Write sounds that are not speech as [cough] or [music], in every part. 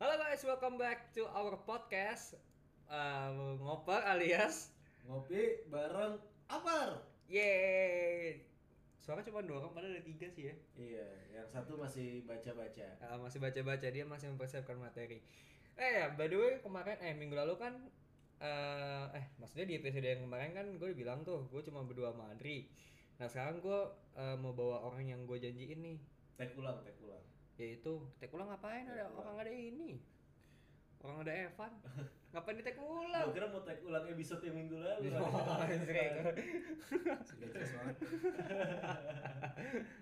Halo guys, welcome back to our podcast. Uh, Ngoper alias? Ngopi bareng Apar. Yeay. Suara cuma dua orang, padahal ada tiga sih ya. Iya, yang satu masih baca-baca. Uh, Masih baca-baca, dia masih mempersiapkan materi. Eh ya, by the way kemarin, eh minggu lalu kan eh eh maksudnya di episode yang kemarin kan gue bilang tuh gue cuma berdua sama Adri nah sekarang gue eh, mau bawa orang yang gue janjiin nih. Tek ulang, tek ulang. Yaitu tek ulang ngapain ada orang ada ini orang ada Evan [laughs] ngapain di tek Gue ulang kira mau tek ulang episode yang minggu lalu. [laughs] Oh, jelas [laughs] banget.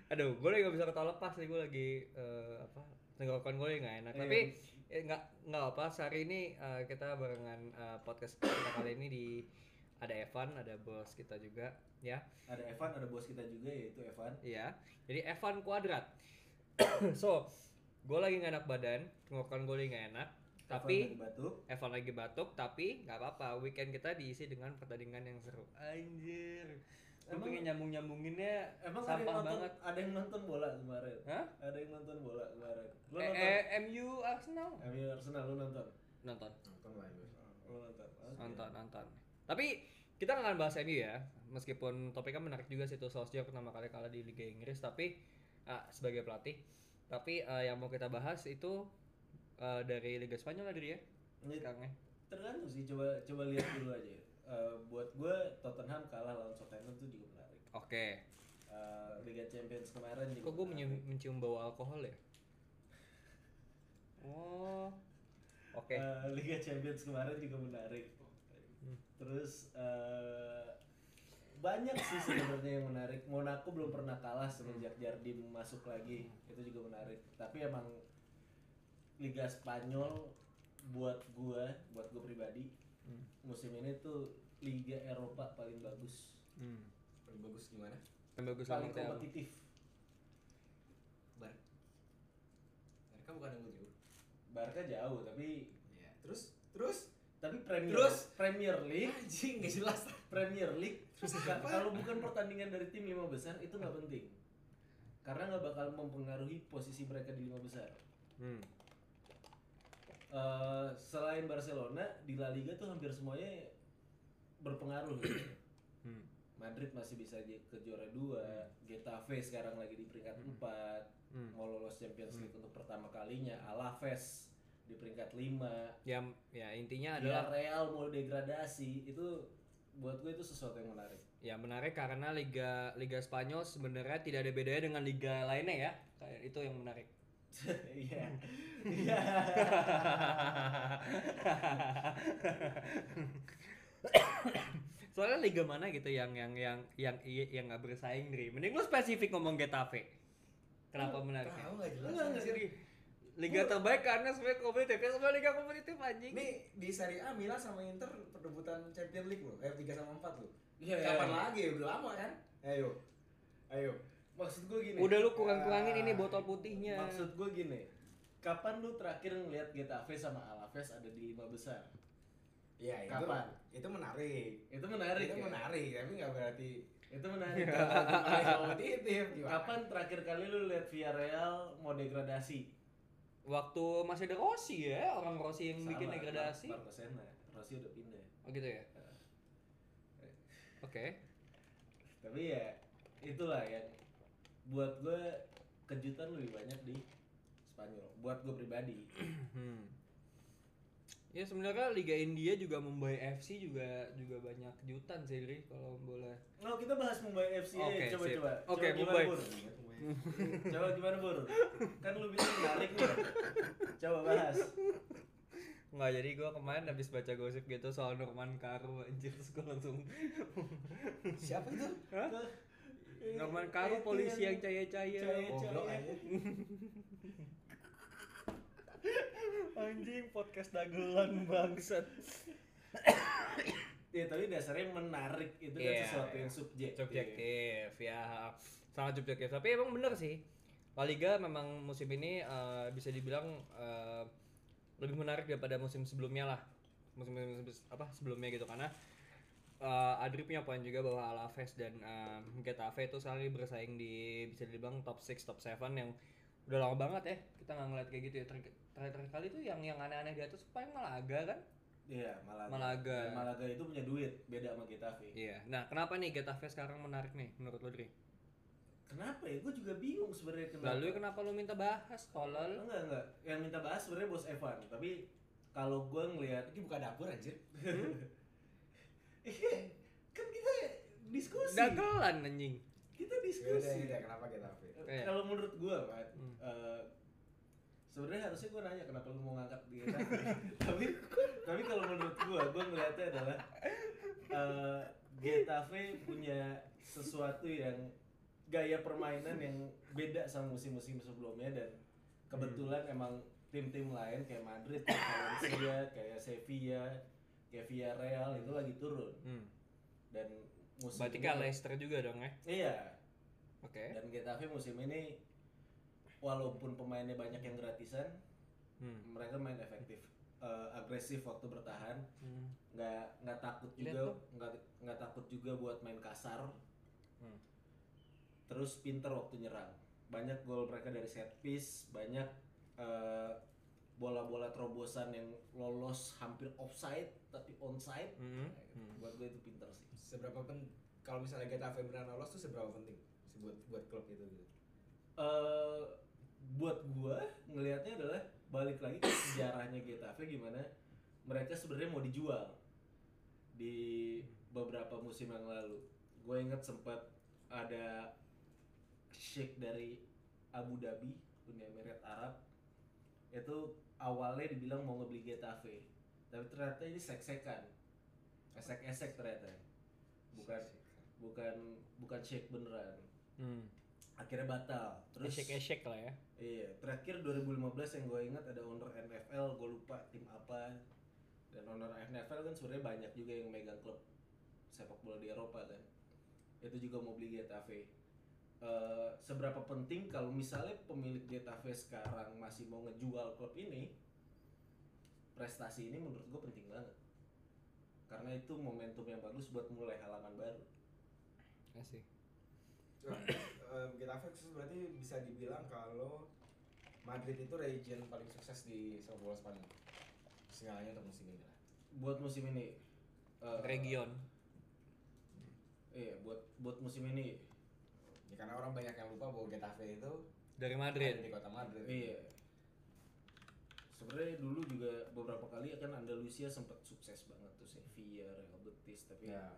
aduh gue lagi gak bisa ketawa lepas nih gue lagi eh, apa tenggorokan gue lagi nggak enak Iya. tapi eh, nggak nggak apa hari ini eh, kita barengan eh, podcast kita kali ini di ada Evan ada bos kita juga ya Ada Evan, ada bos kita juga yaitu Evan. Iya, jadi Evan kuadrat. [coughs] so, gue lagi gak enak badan, tenggorokan gue lagi gak enak. Tapi Evan lagi batuk. Evan lagi batuk, tapi nggak apa-apa. Weekend kita diisi dengan pertandingan yang seru. Anjir, gue Emang- pengen nyambung nyambunginnya Emang ada yang sampah nonton, banget. ada yang nonton bola kemarin? Hah? Ada yang nonton bola kemarin. Lu Eh, nonton? eh, MU Arsenal MU Arsenal lu nonton? nonton, Nonton lah gue. Lu nonton. Oke. nonton, nonton. Tapi kita nggak akan bahas MU ya, meskipun topiknya menarik juga sih tuh Solskjaer pertama kali kalah di Liga Inggris, tapi ah, sebagai pelatih. Tapi ah, yang mau kita bahas itu ah, dari Liga Spanyol lah dia ya. Ini sekarang ya. tergantung sih coba coba lihat dulu aja. Eh, buat gue Tottenham kalah lawan Southampton tuh juga menarik. Oke. Eh, Liga Champions kemarin juga. Kok gue mencium, mencium bau alkohol ya? Oh. Oke. Eh, Liga Champions kemarin juga menarik. Hmm. Terus eh, banyak sih [coughs] sebenarnya yang menarik. Monaco belum pernah kalah semenjak Jardim masuk lagi. Itu juga menarik. Tapi emang Liga Spanyol buat gua, buat gua pribadi Hmm. musim ini tuh Liga Eropa paling bagus, Hmm. Paling bagus gimana? Yang bagus paling banget ya. kompetitif. Bar. Mereka bukan yang jauh. Barca jauh tapi Iya. Terus terus tapi Premier Terus? Premier League anjing nggak jelas. Premier League? Kalau bukan pertandingan dari tim lima besar itu nggak penting karena nggak bakal mempengaruhi posisi mereka di lima besar Hmm. Eh, selain Barcelona di La Liga tuh hampir semuanya berpengaruh gitu. Hmm. Madrid masih bisa ke juara dua Getafe sekarang lagi di peringkat empat Hmm. mau lolos Champions League untuk pertama kalinya Alaves di peringkat lima Ya, ya intinya adalah Real mau degradasi itu buat gue itu sesuatu yang menarik ya menarik karena liga liga Spanyol sebenarnya tidak ada bedanya dengan liga lainnya ya. Kayak itu yang menarik. [laughs] Iya. Iya. [laughs] Soalnya liga mana gitu yang yang yang yang i- yang nggak bersaing Dri. Mending lu spesifik ngomong Getafe. Kenapa menarik? Tahu nggak jelas. Enggak, enggak. Liga terbaik karena sebenarnya kompetitif. Ya semua liga kompetitif anjing. Ini di Serie A Milan sama Inter perebutan Champions League loh. Eh 3 sama 4 loh. Iya, iya, Kapan iya. lagi? Udah lama kan? Ayo. Ayo. Maksud gue gini. Udah lu kurang-kurangin ini botol putihnya. Maksud gue gini. Kapan lu terakhir ngeliat Getafe sama Alaves ada di lima besar? Iya, itu Kapan? itu menarik. Itu menarik. itu ya? menarik, tapi nggak berarti Itu menarik. Kapan terakhir kali lu lihat Villarreal mau degradasi? Waktu masih ada Rossi ya, orang Rossi yang bikin Salah, degradasi. Mar- Marco Senna. Rossi udah pindah. Oh gitu ya. Oke. Tapi ya itulah yang buat gue kejutan lebih banyak di Spanyol. Buat gue pribadi. [clears throat] Hmm. Ya sebenarnya Liga India juga Mumbai FC juga juga banyak kejutan sih kalau boleh. Nah, kita bahas Mumbai FC aja. Oke, coba sip. coba. Oke, Coba gimana, Mumbai. Bur? [laughs] coba gimana Bur? Kan lu bilang menarik nih. Coba bahas. Nggak, jadi gua kemarin habis baca gosip gitu soal Norman Karu anjir terus gua langsung [laughs] Siapa itu? Hah? Norman Karu Itu polisi yang yang caya-caya. Goblok aja. [laughs] Anjing podcast dagelan bangsat. [coughs] Ya tapi dasarnya menarik itu kan Iya, sesuatu yang subjektif. subjektif ya sangat subjektif. Tapi emang bener sih. La Liga memang musim ini eh, bisa dibilang eh, lebih menarik daripada musim sebelumnya lah. Musim, musim apa sebelumnya gitu. Karena eh, Adri punya poin juga bahwa Alaves dan eh, Getafe itu selalu bersaing di bisa dibilang top 6 top 7 yang udah lama banget ya kita nggak ngeliat kayak gitu ya. Ter- terakhir kali tuh yang yang aneh-aneh di atas paling Malaga kan? Iya, Malaga. Malaga. Dan Malaga itu punya duit, beda sama Getafe. iya. Nah kenapa nih Getafe sekarang menarik nih menurut lo Dri Kenapa ya? Gue juga bingung sebenarnya kenapa. lalu kenapa lo minta bahas tolol Enggak, enggak. Yang minta bahas sebenarnya bos Evan, tapi kalau gue ngelihat Ini buka dapur anjir. [laughs] eh, kan kita diskusi. dagelan anjing Kita Yaudah, diskusi. yaudah, kenapa Getafe? Iya. Kalau menurut gue, kan, Hmm. eh, sebenarnya harusnya gue nanya kenapa lu mau ngangkat dia. [laughs] tapi tapi kalau menurut gue, gue ngeliatnya adalah eh, Getafe punya sesuatu yang gaya permainan yang beda sama musim-musim sebelumnya dan kebetulan emang tim-tim lain kayak Madrid, kayak Valencia, [laughs] kayak Sevilla, kayak Villarreal itu lagi turun hmm. dan musim berarti ini- kayak Leicester juga dong ya Iya, oke dan Getafe musim ini walaupun pemainnya banyak yang gratisan, hmm. mereka main efektif, Eh, agresif waktu bertahan, Hmm. nggak nggak takut juga, nggak nggak takut juga buat main kasar. Hmm. Terus pinter waktu nyerang, banyak gol mereka dari set piece, banyak eh, bola-bola terobosan yang lolos hampir offside tapi onside. Hmm. Nah, Hmm. Buat gue itu pinter sih. Seberapa pen kalau misalnya Getafe beneran lolos tuh seberapa penting sih buat buat klub itu gitu. eh buat gua ngelihatnya adalah balik lagi ke sejarahnya Getafe gimana mereka sebenarnya mau dijual di beberapa musim yang lalu. Gue inget sempat ada sheikh dari Abu Dhabi, Uni Emirat Arab, itu awalnya dibilang mau ngebeli Getafe, tapi ternyata ini sek-sekan, esek-esek ternyata, bukan bukan bukan sheikh beneran. Hmm. Akhirnya batal. Terus Eshek-eshek lah ya Iya, terakhir 2015 yang gue ingat ada owner NFL, gue lupa tim apa. Dan owner NFL kan sebenarnya banyak juga yang megang klub sepak bola di Eropa kan. Itu juga mau beli Getafe. Eh, seberapa penting kalau misalnya pemilik Getafe sekarang masih mau ngejual klub ini, prestasi ini menurut gue penting banget. Karena itu momentum yang bagus buat mulai halaman baru. Asik. Eh, Getafe berarti bisa dibilang kalau Madrid itu region paling sukses di sepak bola Spanyol. Segalanya untuk musim ini lah. Buat musim ini, eh, region Iya, buat buat musim ini Ya karena orang banyak yang lupa bahwa Getafe itu dari ada Madrid di kota Madrid. Iya. Sebenarnya dulu juga beberapa kali kan Andalusia sempat sukses banget tuh Sevilla, Real Betis, tapi Ya.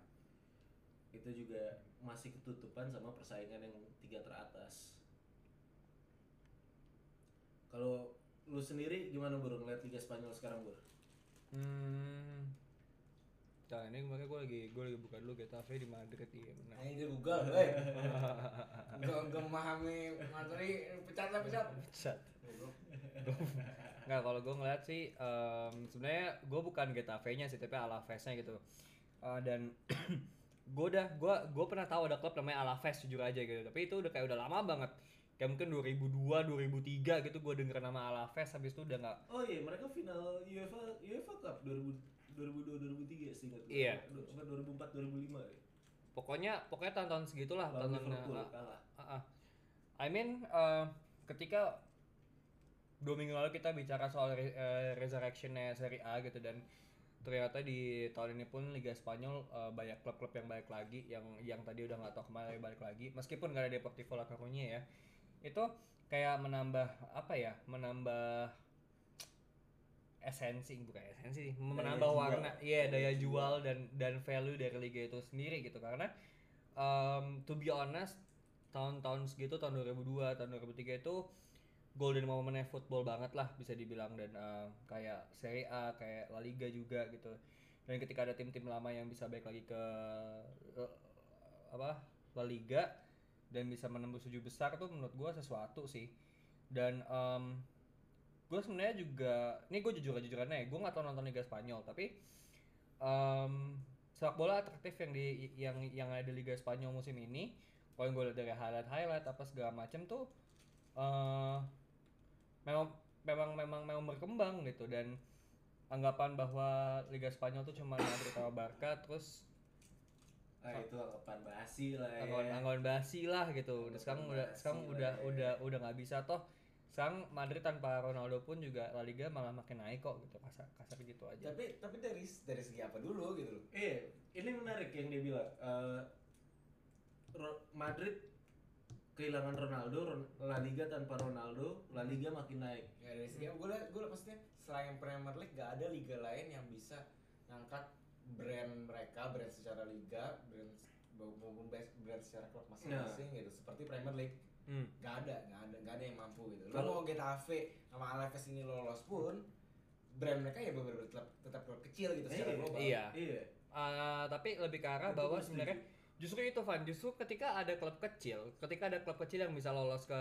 itu juga masih ketutupan sama persaingan yang tiga teratas. Kalau lu sendiri gimana bro ngeliat Liga Spanyol sekarang bro? Hmm. Nah ini makanya gue lagi gue lagi buka dulu Getafe di Madrid iya benar. Ini dia Google, hei. Enggak [laughs] enggak memahami materi pecat lah pecat. Chat. Nggak kalau gue ngeliat sih em, sebenarnya gue bukan Getafe-nya sih tapi Alaves-nya gitu. Eh, dan [clears throat] gue udah gue gue pernah tahu ada klub namanya Alaves jujur aja gitu. Tapi itu udah kayak udah lama banget. Kayak mungkin 2002, 2003 gitu gue denger nama Alaves habis itu udah nggak Oh iya, mereka final UEFA UEFA Cup 2000 2002 2003 seingat gue. Iya. Du- Bukan 2004 2005 ya. pokoknya pokoknya tahun-tahun segitulah tahun-tahun Liverpool ah, kalah. ah, ah. I mean eh, ketika dua minggu lalu kita bicara soal re- eh, resurrectionnya Serie A gitu dan ternyata di tahun ini pun Liga Spanyol eh, banyak klub-klub yang balik lagi yang yang tadi udah nggak tahu ke mana balik lagi meskipun gak ada Deportivo La Coruña ya itu kayak menambah apa ya menambah esensi bukan esensi sih menambah warna. Iya Daya daya jual. dan dan value dari liga itu sendiri gitu. Karena um, to be honest tahun-tahun segitu tahun 2002 tahun 2003 itu golden momentnya football banget lah bisa dibilang. Dan uh, kayak Serie A kayak La Liga juga gitu. Dan ketika ada tim-tim lama yang bisa balik lagi ke uh, apa La Liga dan bisa menembus tujuh besar tuh menurut gua sesuatu sih. Dan um, gue sebenarnya juga ini gue jujur jujurannya ya gue nggak tahu nonton Liga Spanyol tapi um, sepak bola atraktif yang di yang yang ada di Liga Spanyol musim ini kalau yang gue lihat dari highlight highlight apa segala macam tuh eh memang memang memang memang berkembang gitu dan anggapan bahwa Liga Spanyol tuh cuma Madrid sama Barca terus Ah itu anggapan basi lah ya. anggapan anggapan basi lah gitu. Udah sekarang udah sekarang udah ya. udah udah nggak bisa toh Sekarang Madrid tanpa Ronaldo pun juga La Liga malah makin naik kok gitu kasar kasar gitu aja. Tapi tapi dari dari segi apa dulu gitu loh. Iya, ini menarik yang dia bilang. Eh, Ro- Madrid kehilangan Ronaldo, Ron- La Liga tanpa Ronaldo, La Liga makin naik. Ya dari segi gue liat gue maksudnya selain Premier League gak ada liga lain yang bisa ngangkat brand mereka, brand secara liga, brand maupun brand secara klub masing-masing gitu. Seperti Premier League Hmm. gak ada, gak ada, gak ada yang mampu gitu. Lo Kalau- mau Getafe sama Alaves ini lolos pun brand mereka ya benar-benar tetap, tetap klub kecil gitu secara Iya, global. Iya. Iya. Ah, tapi lebih ke arah bahwa sebenarnya justru itu Van justru ketika ada klub kecil ketika ada klub kecil yang bisa lolos ke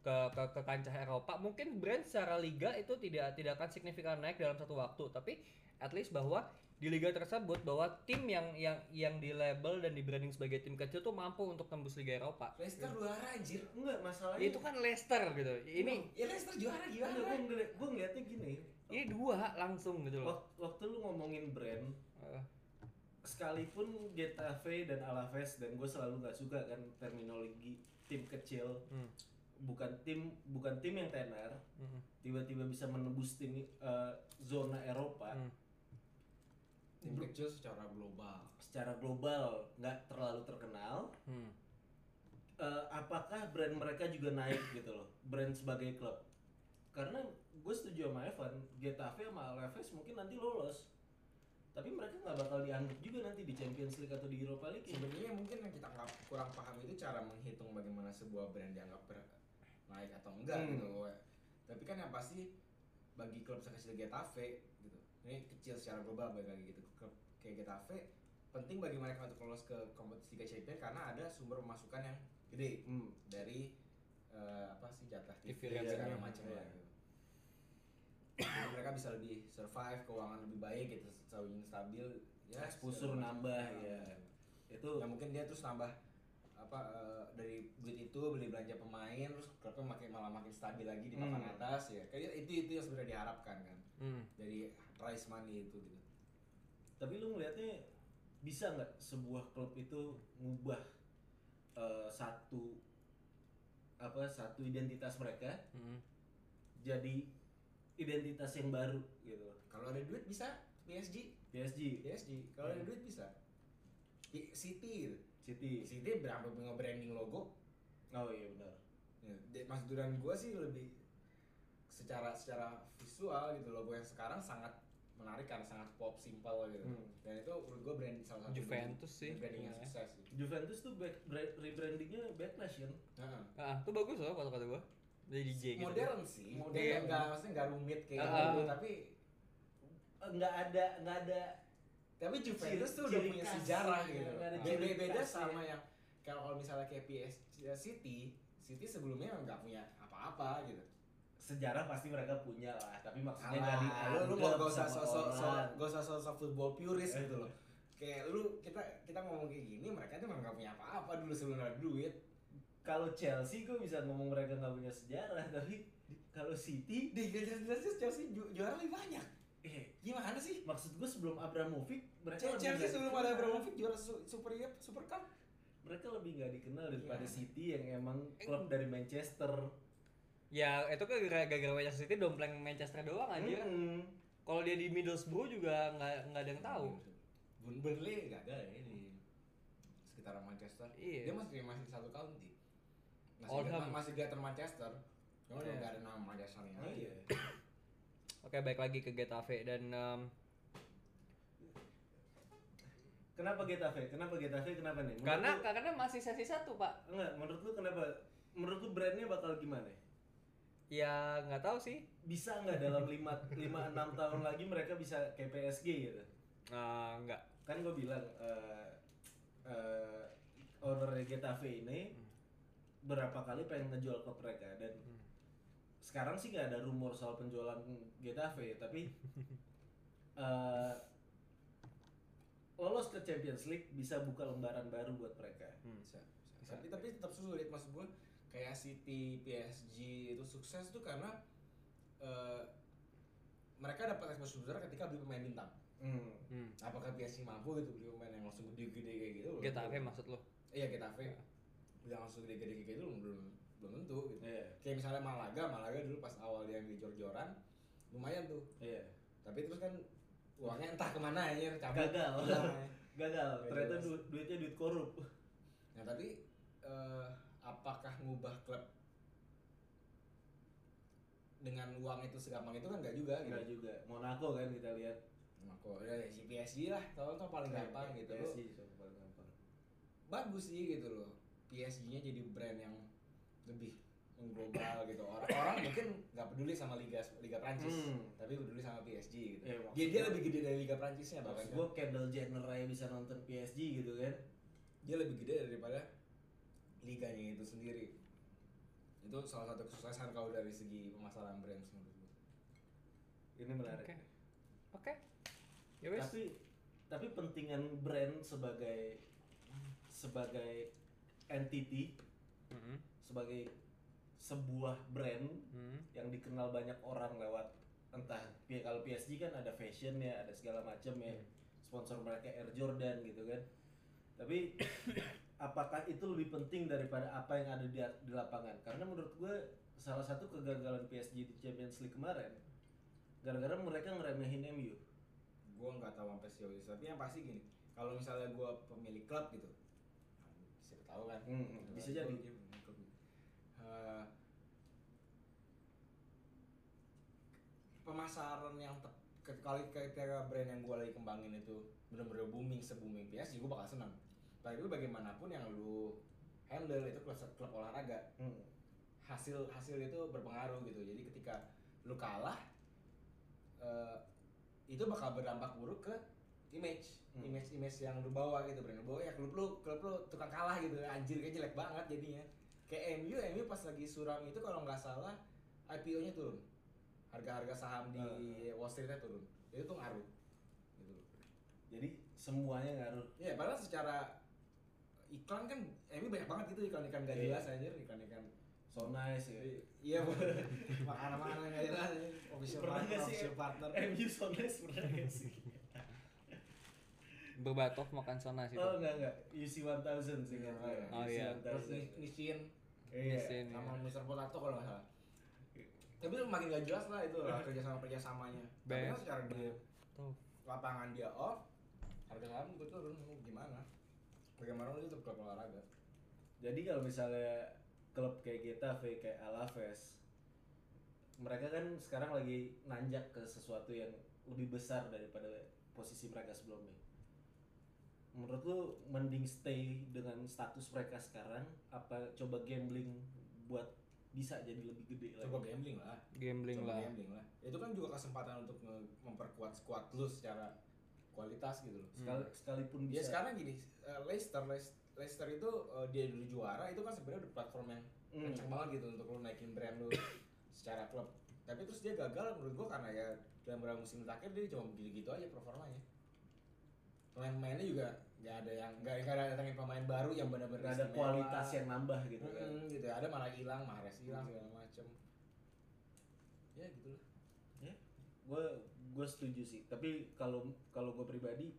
ke ke, ke kancah Eropa mungkin brand secara liga itu tidak tidak akan signifikan naik dalam satu waktu tapi at least bahwa di liga tersebut bahwa tim yang yang yang di label dan di branding sebagai tim kecil tuh mampu untuk tembus liga Eropa. Leicester juara anjir. Enggak, masalahnya itu kan Leicester gitu. Ini ya Leicester juara Enggak, gimana? gue ngeliat, gue ngeliatnya gini. ini dua langsung gitu loh. Waktu, waktu lu ngomongin brand, Eh, sekalipun Getafe dan Alaves dan gue selalu nggak suka kan terminologi tim kecil. Hmm, bukan tim bukan tim yang tenar hmm, tiba-tiba bisa menembus tim eh, zona Eropa hmm. Tim kecil secara global. secara global nggak terlalu terkenal hmm. eh, apakah brand mereka juga naik gitu loh brand sebagai klub karena gue setuju sama Evan Getafe sama Alaves mungkin nanti lolos tapi mereka nggak bakal dianggap juga nanti di Champions League atau di Europa League ya. Sebenarnya mungkin yang kita nggak kurang paham itu cara menghitung bagaimana sebuah brand dianggap ber- naik atau enggak Hmm. gitu. Tapi kan yang pasti bagi klub sekecil Getafe gitu. Ini kecil secara global bagi lagi gitu. Klub kayak Getafe penting bagi mereka untuk lolos ke kompetisi Liga Champions karena ada sumber pemasukan yang gede Hmm. dari eh, apa sih jatah TV, TV dan segala macam Iya. lah gitu. Jadi mereka bisa lebih survive, keuangan lebih baik gitu, selalu stabil ya Exposure nambah, macam. ya. itu ya mungkin dia terus nambah apa eh, dari duit itu beli belanja pemain terus klubnya makin malah makin stabil lagi di papan Hmm. atas ya kayak itu itu yang sebenarnya diharapkan kan Hmm. dari prize money itu gitu tapi lu ngelihatnya bisa nggak sebuah klub itu ngubah eh, satu apa satu identitas mereka Hmm. jadi identitas yang baru gitu kalau ada duit bisa PSG PSG PSG kalau ada Hmm. duit bisa City gitu. City City berapa nge-branding logo oh iya benar ya, maksud duran gua sih lebih secara secara visual gitu logo yang sekarang sangat menarik karena sangat pop simple gitu Hmm. dan itu menurut gua brand salah satu Juventus sih. branding yang Iya. sukses gitu. Juventus tuh back, bra- rebrandingnya backlash kan Heeh. Ah, itu bagus loh kata kata gua. Jadi DJ gitu. modern sih Modern. modern nggak maksudnya nggak rumit kayak Ah. dulu tapi Eh, nggak ada nggak ada tapi Juventus tuh udah punya sejarah iya, gitu beda beda khas, sama ya. yang kalau kalau misalnya kayak PSG City City sebelumnya nggak punya apa-apa gitu. Sejarah pasti mereka punya lah tapi maksudnya Alah, nggak lu, lu gak usah sosok gak usah sosok football purist Eh. gitu loh. Kayak lu kita kita ngomong kayak gini mereka tuh memang gak punya apa-apa dulu sebelum ada duit. Kalau Chelsea gue bisa ngomong mereka nggak punya sejarah [laughs] tapi kalau City di Chelsea ju- juara lebih banyak eh gimana sih maksud gue sebelum Abramovich mereka Chelsea lebih Chelsea nggak sebelum ada Abramovich juara su- Super Cup Super Cup mereka lebih nggak dikenal daripada Iya. City yang emang klub dari Manchester Ya itu kan gara-gara Manchester City dompleng Manchester doang aja. Mm-mm. Kalau dia di Middlesbrough juga nggak nggak ada yang tahu. Bun Burnley gak ada ya di sekitaran Manchester Iya. dia masih masih satu county masih Oldham. masih Greater Manchester cuma Iya. nggak ada nama Manchesternya Oh, iya. Oke baik lagi ke Getafe dan em, kenapa Getafe kenapa Getafe kenapa nih Menurut karena lu- karena masih sesi satu pak. enggak menurut lu kenapa menurut lu brandnya bakal gimana Ya nggak tahu sih. bisa nggak dalam 5 lima enam tahun lagi mereka bisa kayak PSG gitu Ah, nggak. kan gue bilang eh eh, owner Getafe ini berapa kali pengen ngejual klub mereka dan Hmm. Sekarang sih nggak ada rumor soal penjualan Getafe tapi [laughs] eh, lolos ke Champions League bisa buka lembaran baru buat mereka Hmm. bisa, bisa. tapi tapi tetap sulit maksud gue kayak City PSG itu sukses tuh karena eh, mereka dapat exposure ketika beli pemain bintang Hmm. Hmm. apakah PSG mampu gitu beli pemain yang langsung gede-gede kayak gitu Getafe maksud lo? iya Getafe yang langsung gede-gede kayak gitu belum belum tentu gitu. Iya. Kayak misalnya Malaga, Malaga dulu pas awal dia di jor-joran lumayan tuh. Iya. Tapi terus kan uangnya entah ke mana ya, cabut. Gagal. Hilang. [laughs] Gagal. Nggak Ternyata du- duitnya duit korup. Nah tapi eh, apakah ngubah klub dengan uang itu segampang itu kan nggak juga gitu. Enggak juga. Monaco kan kita lihat. Mako ya si PSG lah, tau tau paling gampang gitu. PSG paling gampang. Bagus sih gitu loh. PSG-nya jadi brand yang lebih mengglobal gitu. Orang-orang mungkin nggak peduli sama liga liga Prancis, Hmm. tapi peduli sama PSG gitu. Ya, dia dia lebih gede dari liga Prancisnya bahkan. Kan. gue Kendall Jenner aja bisa nonton PSG gitu kan. Dia lebih gede daripada liganya itu sendiri. Itu salah satu kesuksesan kalau dari segi pemasaran brand menurut gue. Ini menarik. Oke. Oke. Ya wes. Tapi tapi pentingan brand sebagai sebagai entity, Mm-mm. Sebagai sebuah brand Mm. yang dikenal banyak orang lewat entah kalau PSG kan ada fashion ya, ada segala macam ya. Sponsor mereka Air Jordan gitu kan. Tapi [coughs] apakah itu lebih penting daripada apa yang ada di, di lapangan? Karena menurut gue salah satu kegagalan PSG di Champions League kemarin gara-gara mereka ngeremehin MU. gue nggak tahu sampai sejauh itu tapi yang pasti gini kalau misalnya gue pemilik klub gitu siapa tahu kan Hmm, hmm, bisa gua jadi. Eh, pemasaran yang tep, kali ketika brand yang gue lagi kembangin itu bener-bener booming se booming PSG gue bakal senang. Tapi bagaimanapun yang lu handle itu klub, klub olahraga. Hmm. hasil hasil itu berpengaruh gitu. Jadi ketika lu kalah eh, itu bakal berdampak buruk ke image. Hmm. image image yang lu bawa gitu brand lu bawa. Ya klub lu klub lu tukang kalah gitu. Anjir kayak jelek banget jadinya kayak MU MU pas lagi suram itu kalau nggak salah IPO nya turun harga-harga saham di Wall Street turun itu tuh ngaruh gitu loh. Jadi semuanya ngaruh. ya padahal secara iklan kan MU banyak banget gitu iklan-iklan gak Iya. jelas anjir iklan-iklan So nice ya. Iya, [laughs] makanan-makanan nggak jelas. Official Pernah partner, sih, official partner. MU so nice pernah gak sih? [laughs] Berbatok makan sana situ. Oh enggak enggak, UC 1000 sih kan. Oh, iya. Terus Ni- Iya. Nissin. sama Mr. Potato kalau nggak salah. Tapi makin gak jelas lah itu lah kerja sama kerja samanya. Tapi kan secara di Tuh. lapangan dia off, harga saham gue turun gimana? Bagaimana lu itu klub olahraga? Jadi kalau misalnya klub kayak Getafe, kayak Alaves, mereka kan sekarang lagi nanjak ke sesuatu yang lebih besar daripada posisi mereka sebelumnya. Menurut lu mending stay dengan status mereka sekarang apa coba gambling buat bisa jadi lebih gede lagi? Coba gambling lah. Gambling Coba lah. gambling lah. Itu kan juga kesempatan untuk memperkuat squad lu secara kualitas gitu loh. Sekali, sekalipun Ya bisa sekarang gini, eh, Leicester, Leicester, itu eh, dia dulu juara itu kan sebenarnya udah platform yang Hmm. kenceng banget gitu untuk lu naikin brand lu [coughs] secara klub. Tapi terus dia gagal menurut gua karena ya dalam beberapa musim terakhir dia cuma gitu-gitu aja performanya. Pemain-pemainnya juga nggak ada yang nggak nggak ada datangin pemain baru yang benar-benar ada kualitas yang nambah gitu kan. Gitu ada malah hilang, Mahrez hilang segala macem. Ya gitu lah. ya gue gue setuju sih tapi kalau kalau gue pribadi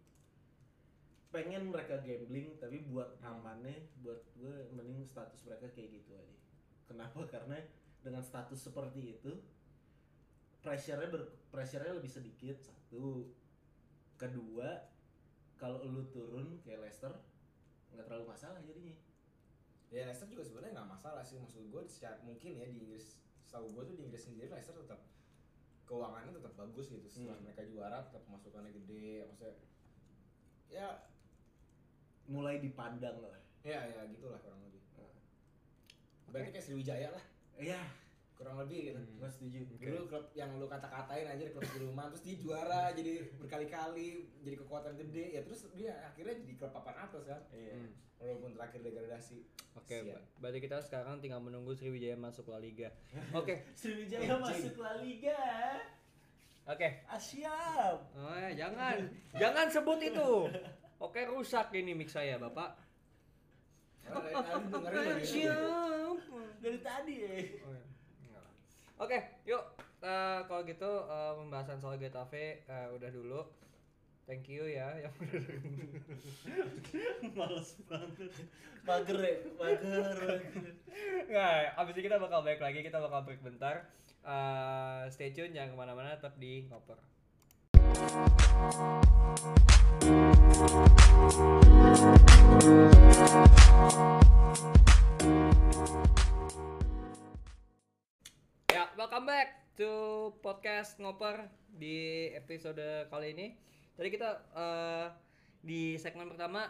pengen mereka gambling tapi buat amannya buat gue mending status mereka kayak gitu aja kenapa [laughs] karena dengan status seperti itu pressure-nya ber pressure-nya lebih sedikit satu kedua kalau lu turun kayak Leicester nggak terlalu masalah jadinya. Ya Leicester juga sebenarnya nggak masalah sih. Maksud gue secara mungkin ya di Inggris setahu gue tuh di Inggris sendiri Leicester tetap keuangannya tetap bagus gitu. Setelah Hmm. mereka juara tetap pemasukannya gede maksudnya ya mulai dipandang lah. Ya ya gitulah kurang lebih. Nah. berarti kayak Sriwijaya lah. Ya kurang lebih gitu Hmm. gue setuju dulu klub yang lu kata-katain aja klub siluman terus dia juara jadi berkali-kali jadi kekuatan gede ya terus dia akhirnya jadi klub papan atas kan iya Hmm. walaupun terakhir degradasi Oke. Mbak. berarti kita sekarang tinggal menunggu Sriwijaya masuk La Liga. [laughs] Oke, Sriwijaya Anjing. masuk La Liga oke. Asyam Oh, ya, jangan, jangan sebut itu. [laughs] Oke, rusak ini mic saya, Bapak. Dari tadi dengerin dari Siap. dari tadi ya Oke, yuk. Eh, kalau gitu eh, pembahasan soal Getafe eh, udah dulu. thank you ya [laughs] yang udah Males banget. Mager ya, mager. Nggak, abis ini kita bakal balik lagi, kita bakal break bentar. Eh, stay tune, jangan ke mana-mana, tetap di ngoper. Welcome back to podcast ngoper di episode kali ini. Tadi kita eh, di segmen pertama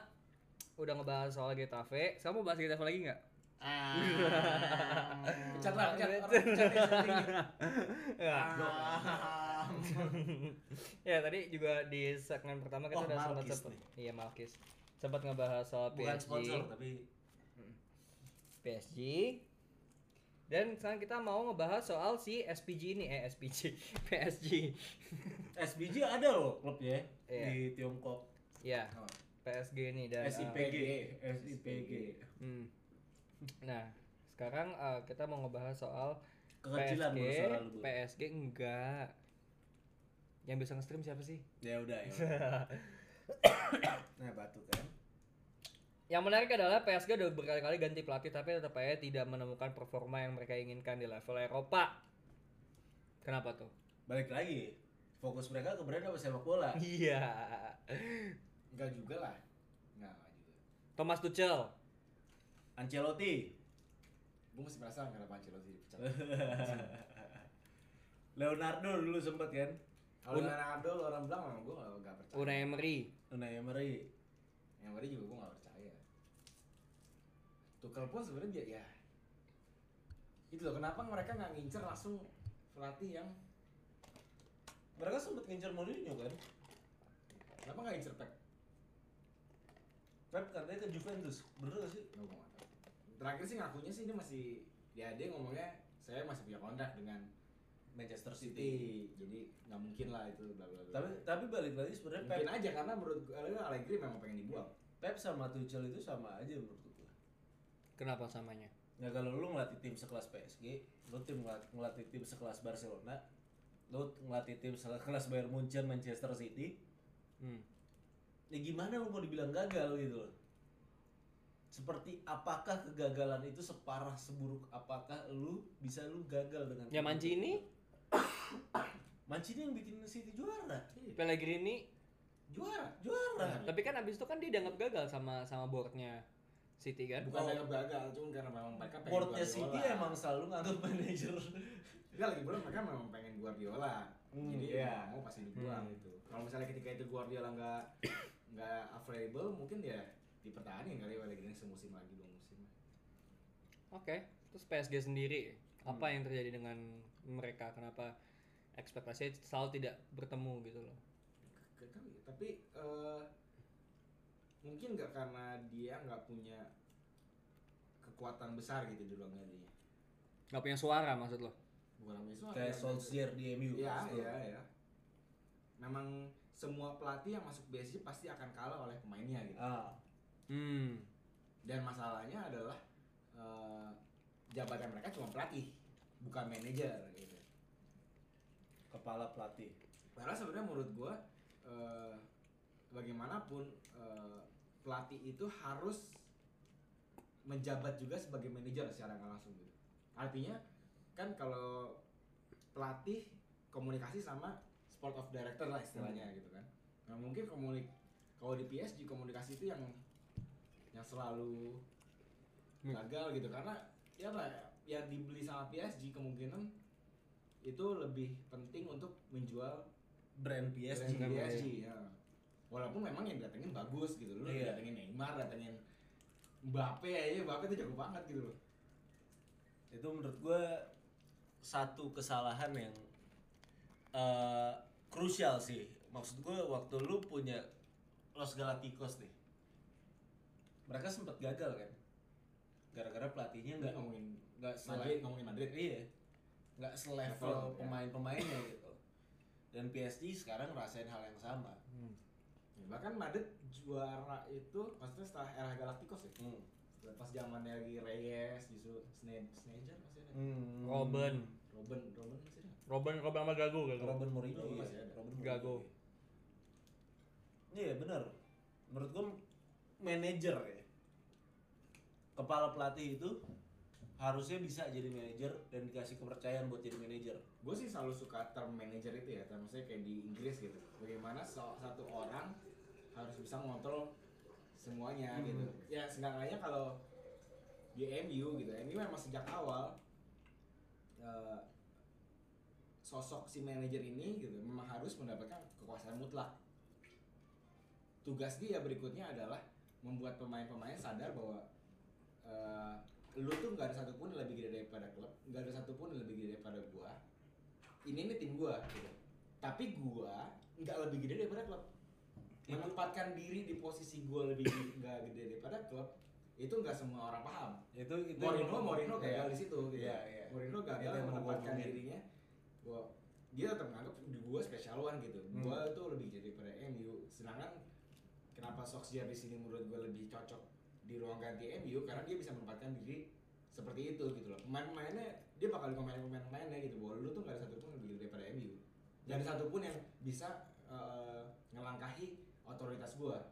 udah ngebahas soal Getafe. Sekarang mau bahas Getafe lagi nggak? Ah. Pecat lah, pecat. Pecat ya, tadi juga di segmen pertama kita Oh, udah sempat sempat iya Malkis sempat ngebahas soal Bukan PSG sponsor tapi PSG dan sekarang kita mau ngebahas soal si SPG ini eh SPG [laughs] PSG SBG ada loh klubnya Iya. di Tiongkok. ya Oh. PSG ini dan uh, SIPG, SIPG. SIPG. hmm. nah sekarang uh, kita mau ngebahas soal Kekecilan PSG lu. PSG enggak yang bisa nge-stream siapa sih Ya udah ya. [laughs] nah, batu kan. Yang menarik adalah PSG udah berkali-kali ganti pelatih tapi tetap aja tidak menemukan performa yang mereka inginkan di level Eropa. Kenapa tuh? Balik lagi. Fokus mereka ke brand apa sepak bola? [laughs] Iya. Enggak juga lah. Enggak, enggak juga. Thomas Tuchel. Ancelotti. Gue masih penasaran kenapa Ancelotti dipecat. [laughs] Leonardo dulu sempet kan. Kalau Leonardo orang bilang gue enggak percaya. Unai Emery. Unai Emery. Yang tadi juga gue gak percaya. Tuchel pun sebenarnya dia ya. Itu loh kenapa mereka nggak ngincer langsung pelatih yang Mereka sempet ngincer Mourinho kan. kenapa nggak ngincer Pep? Pep katanya ke Juventus. Bener gak sih? Nggak, tahu. Terakhir sih ngakunya sih dia masih ya dia ngomongnya saya masih punya kontrak dengan Manchester City. City. Jadi nggak mungkin lah itu bla bla bla. Tapi tapi balik lagi sebenarnya Pep mungkin aja karena menurut gue Allegri memang pengen dibuang. Pep sama Tuchel itu sama aja menurut. Kenapa samanya? Ya kalau lu ngelatih tim sekelas PSG, lu tim ngelat- ngelatih tim sekelas Barcelona, lu ngelatih tim sekelas Bayern Munchen, Manchester City, Hmm. ya gimana lu mau dibilang gagal gitu loh. Seperti apakah kegagalan itu separah seburuk apakah lu bisa lu gagal dengan Ya Mancini, [coughs] Mancini yang bikin City juara. Pellegrini, Juara. Juara. tapi kan abis itu kan dia dianggap gagal sama sama boardnya City kan? Bukan Oh. gagal, cuma karena memang mereka pengen Boardnya Guardiola. City emang selalu nganggap manajer. Enggak lagi belum mereka memang pengen Guardiola. Hmm, Jadi iya. mau mau pasti dibuang Hmm. gitu. Kalau misalnya ketika itu Guardiola nggak nggak available, mungkin ya dipertahankan kali oleh Gini semusim lagi dua musim. Oke. Terus PSG sendiri apa Hmm. yang terjadi dengan mereka? Kenapa ekspektasinya selalu tidak bertemu gitu loh? Gak tahu ya, tapi eh, mungkin nggak karena dia nggak punya kekuatan besar gitu di ruang gantinya. Gak punya suara maksud lo? Bukan namanya suara. Kayak ya, Solskjaer di MU. Iya, maksud lu. iya, iya. Memang semua pelatih yang masuk PSG pasti akan kalah oleh pemainnya gitu. Ah, Hmm. Dan masalahnya adalah eh, jabatan mereka cuma pelatih, bukan manajer gitu. kepala pelatih. Padahal sebenarnya menurut gua eh, bagaimanapun eh, pelatih itu harus menjabat juga sebagai manajer secara nggak langsung gitu. Artinya kan kalau pelatih komunikasi sama sport of director lah istilahnya gitu kan. Nah, mungkin komunik kalau di PSG komunikasi itu yang yang selalu Hmm. gagal gitu karena ya apa ya, yang dibeli sama PSG kemungkinan itu lebih penting untuk menjual Brand PSG. brand Brand PSG ya. Walaupun memang yang datengin bagus gitu loh, Iya. datengin Neymar, datengin Mbappe aja, Mbappe tuh jago banget gitu loh. itu menurut gue satu kesalahan yang eh, krusial sih maksud gue waktu lu punya Los Galacticos nih mereka sempat gagal kan gara-gara pelatihnya Nggak ngomongin nggak Madrid, sele- ngomongin Madrid. iya nggak Level, selevel ya. pemain-pemainnya gitu dan PSG sekarang ngerasain hal yang sama bahkan Madrid juara itu maksudnya setelah era Galacticos ya. Hmm. Pas zamannya lagi Reyes, justru Sne Sneijder masih ada. Hmm. Robben, Robben, Robben masih ada. Robben, Robben sama Gago, Gago. Robben Mourinho Robben iya. masih ada. Mourinho, Gago. iya. Iya benar. Menurut gua manajer ya. Kepala pelatih itu harusnya bisa jadi manajer dan dikasih kepercayaan buat jadi manajer. gue sih selalu suka term manager itu ya term maksudnya kayak di Inggris gitu bagaimana so- satu orang harus bisa ngontrol semuanya Hmm. gitu ya seenggaknya kalau di MU gitu MU memang sejak awal eh, sosok si manajer ini gitu memang harus mendapatkan kekuasaan mutlak tugas dia berikutnya adalah membuat pemain-pemain sadar bahwa eh, lu tuh nggak ada satupun yang lebih gede daripada klub nggak ada satupun yang lebih gede daripada gua ini nih tim gua gitu. tapi gua nggak lebih gede daripada klub menempatkan diri di posisi gua lebih nggak gede daripada klub itu nggak semua orang paham Itu itu Mourinho Mourinho Iya. gagal di situ gitu. Iya, iya. Mourinho Itu gagal mau menempatkan ngomongin. dirinya bahwa dia tetap menganggap di gua special one gitu. Hmm. Gua tuh lebih gede daripada MU. Sedangkan kenapa Solskjaer di sini menurut gua lebih cocok di ruang ganti MU karena dia bisa menempatkan diri seperti itu gitu loh. Pemain-pemainnya dia bakal ngomongin pemain-pemainnya gitu bahwa lu tuh gak ada satupun lebih gede daripada MU. Dan satupun yang bisa eh, ngelangkahi otoritas gua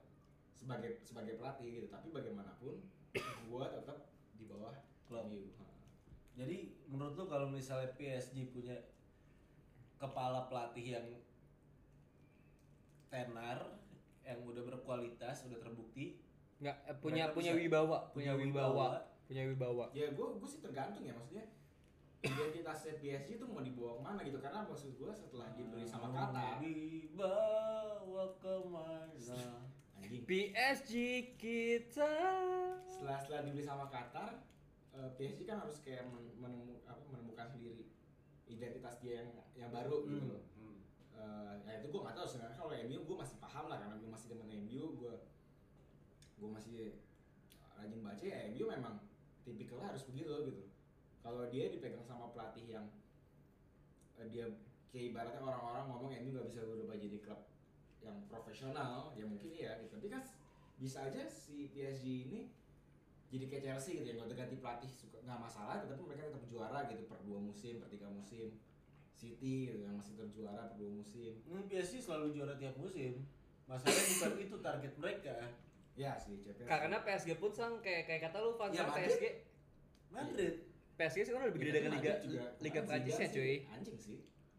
sebagai sebagai pelatih gitu. Tapi bagaimanapun [clears throat] gua tetap di bawah Klub. Jadi menurut lu kalau misalnya PSG punya kepala pelatih yang tenar, yang udah berkualitas, udah terbukti, Nggak, eh, punya punya bisa- wibawa, punya wibawa. punya wibawa. Ya gue gue sih tergantung ya maksudnya identitasnya PSG itu mau dibawa ke mana gitu karena maksud gue setelah dibeli sama Qatar dibawa ke mana? anjing PSG kita. setelah setelah dibeli sama Qatar eh, PSG kan harus kayak men- menemu- apa, menemukan sendiri identitas dia yang yang baru gitu loh Hmm. Eh, ya itu gue nggak tahu sebenarnya kalau MU gue masih paham lah karena gue masih demen MU gue gue masih rajin baca ya MU memang tipikalnya harus begitu gitu kalau dia dipegang sama pelatih yang eh, dia kayak ibaratnya orang-orang ngomong MU nggak bisa berubah jadi klub yang profesional ya mungkin iya gitu tapi kan bisa aja si PSG ini jadi kayak Chelsea gitu ya nggak ganti pelatih suka nggak masalah tetapi mereka tetap juara gitu per dua musim per tiga musim City gitu yang masih terjuara per dua musim Ini PSG selalu juara tiap musim. Masalahnya bukan itu target mereka. ya sih Champions Karena PSG pun sang kayak kayak kata lu fans Ya, Madrid. PSG. Madrid. PSG sih kan lebih Ya, gede dengan liga juga liga Prancisnya sih. cuy. anjing sih.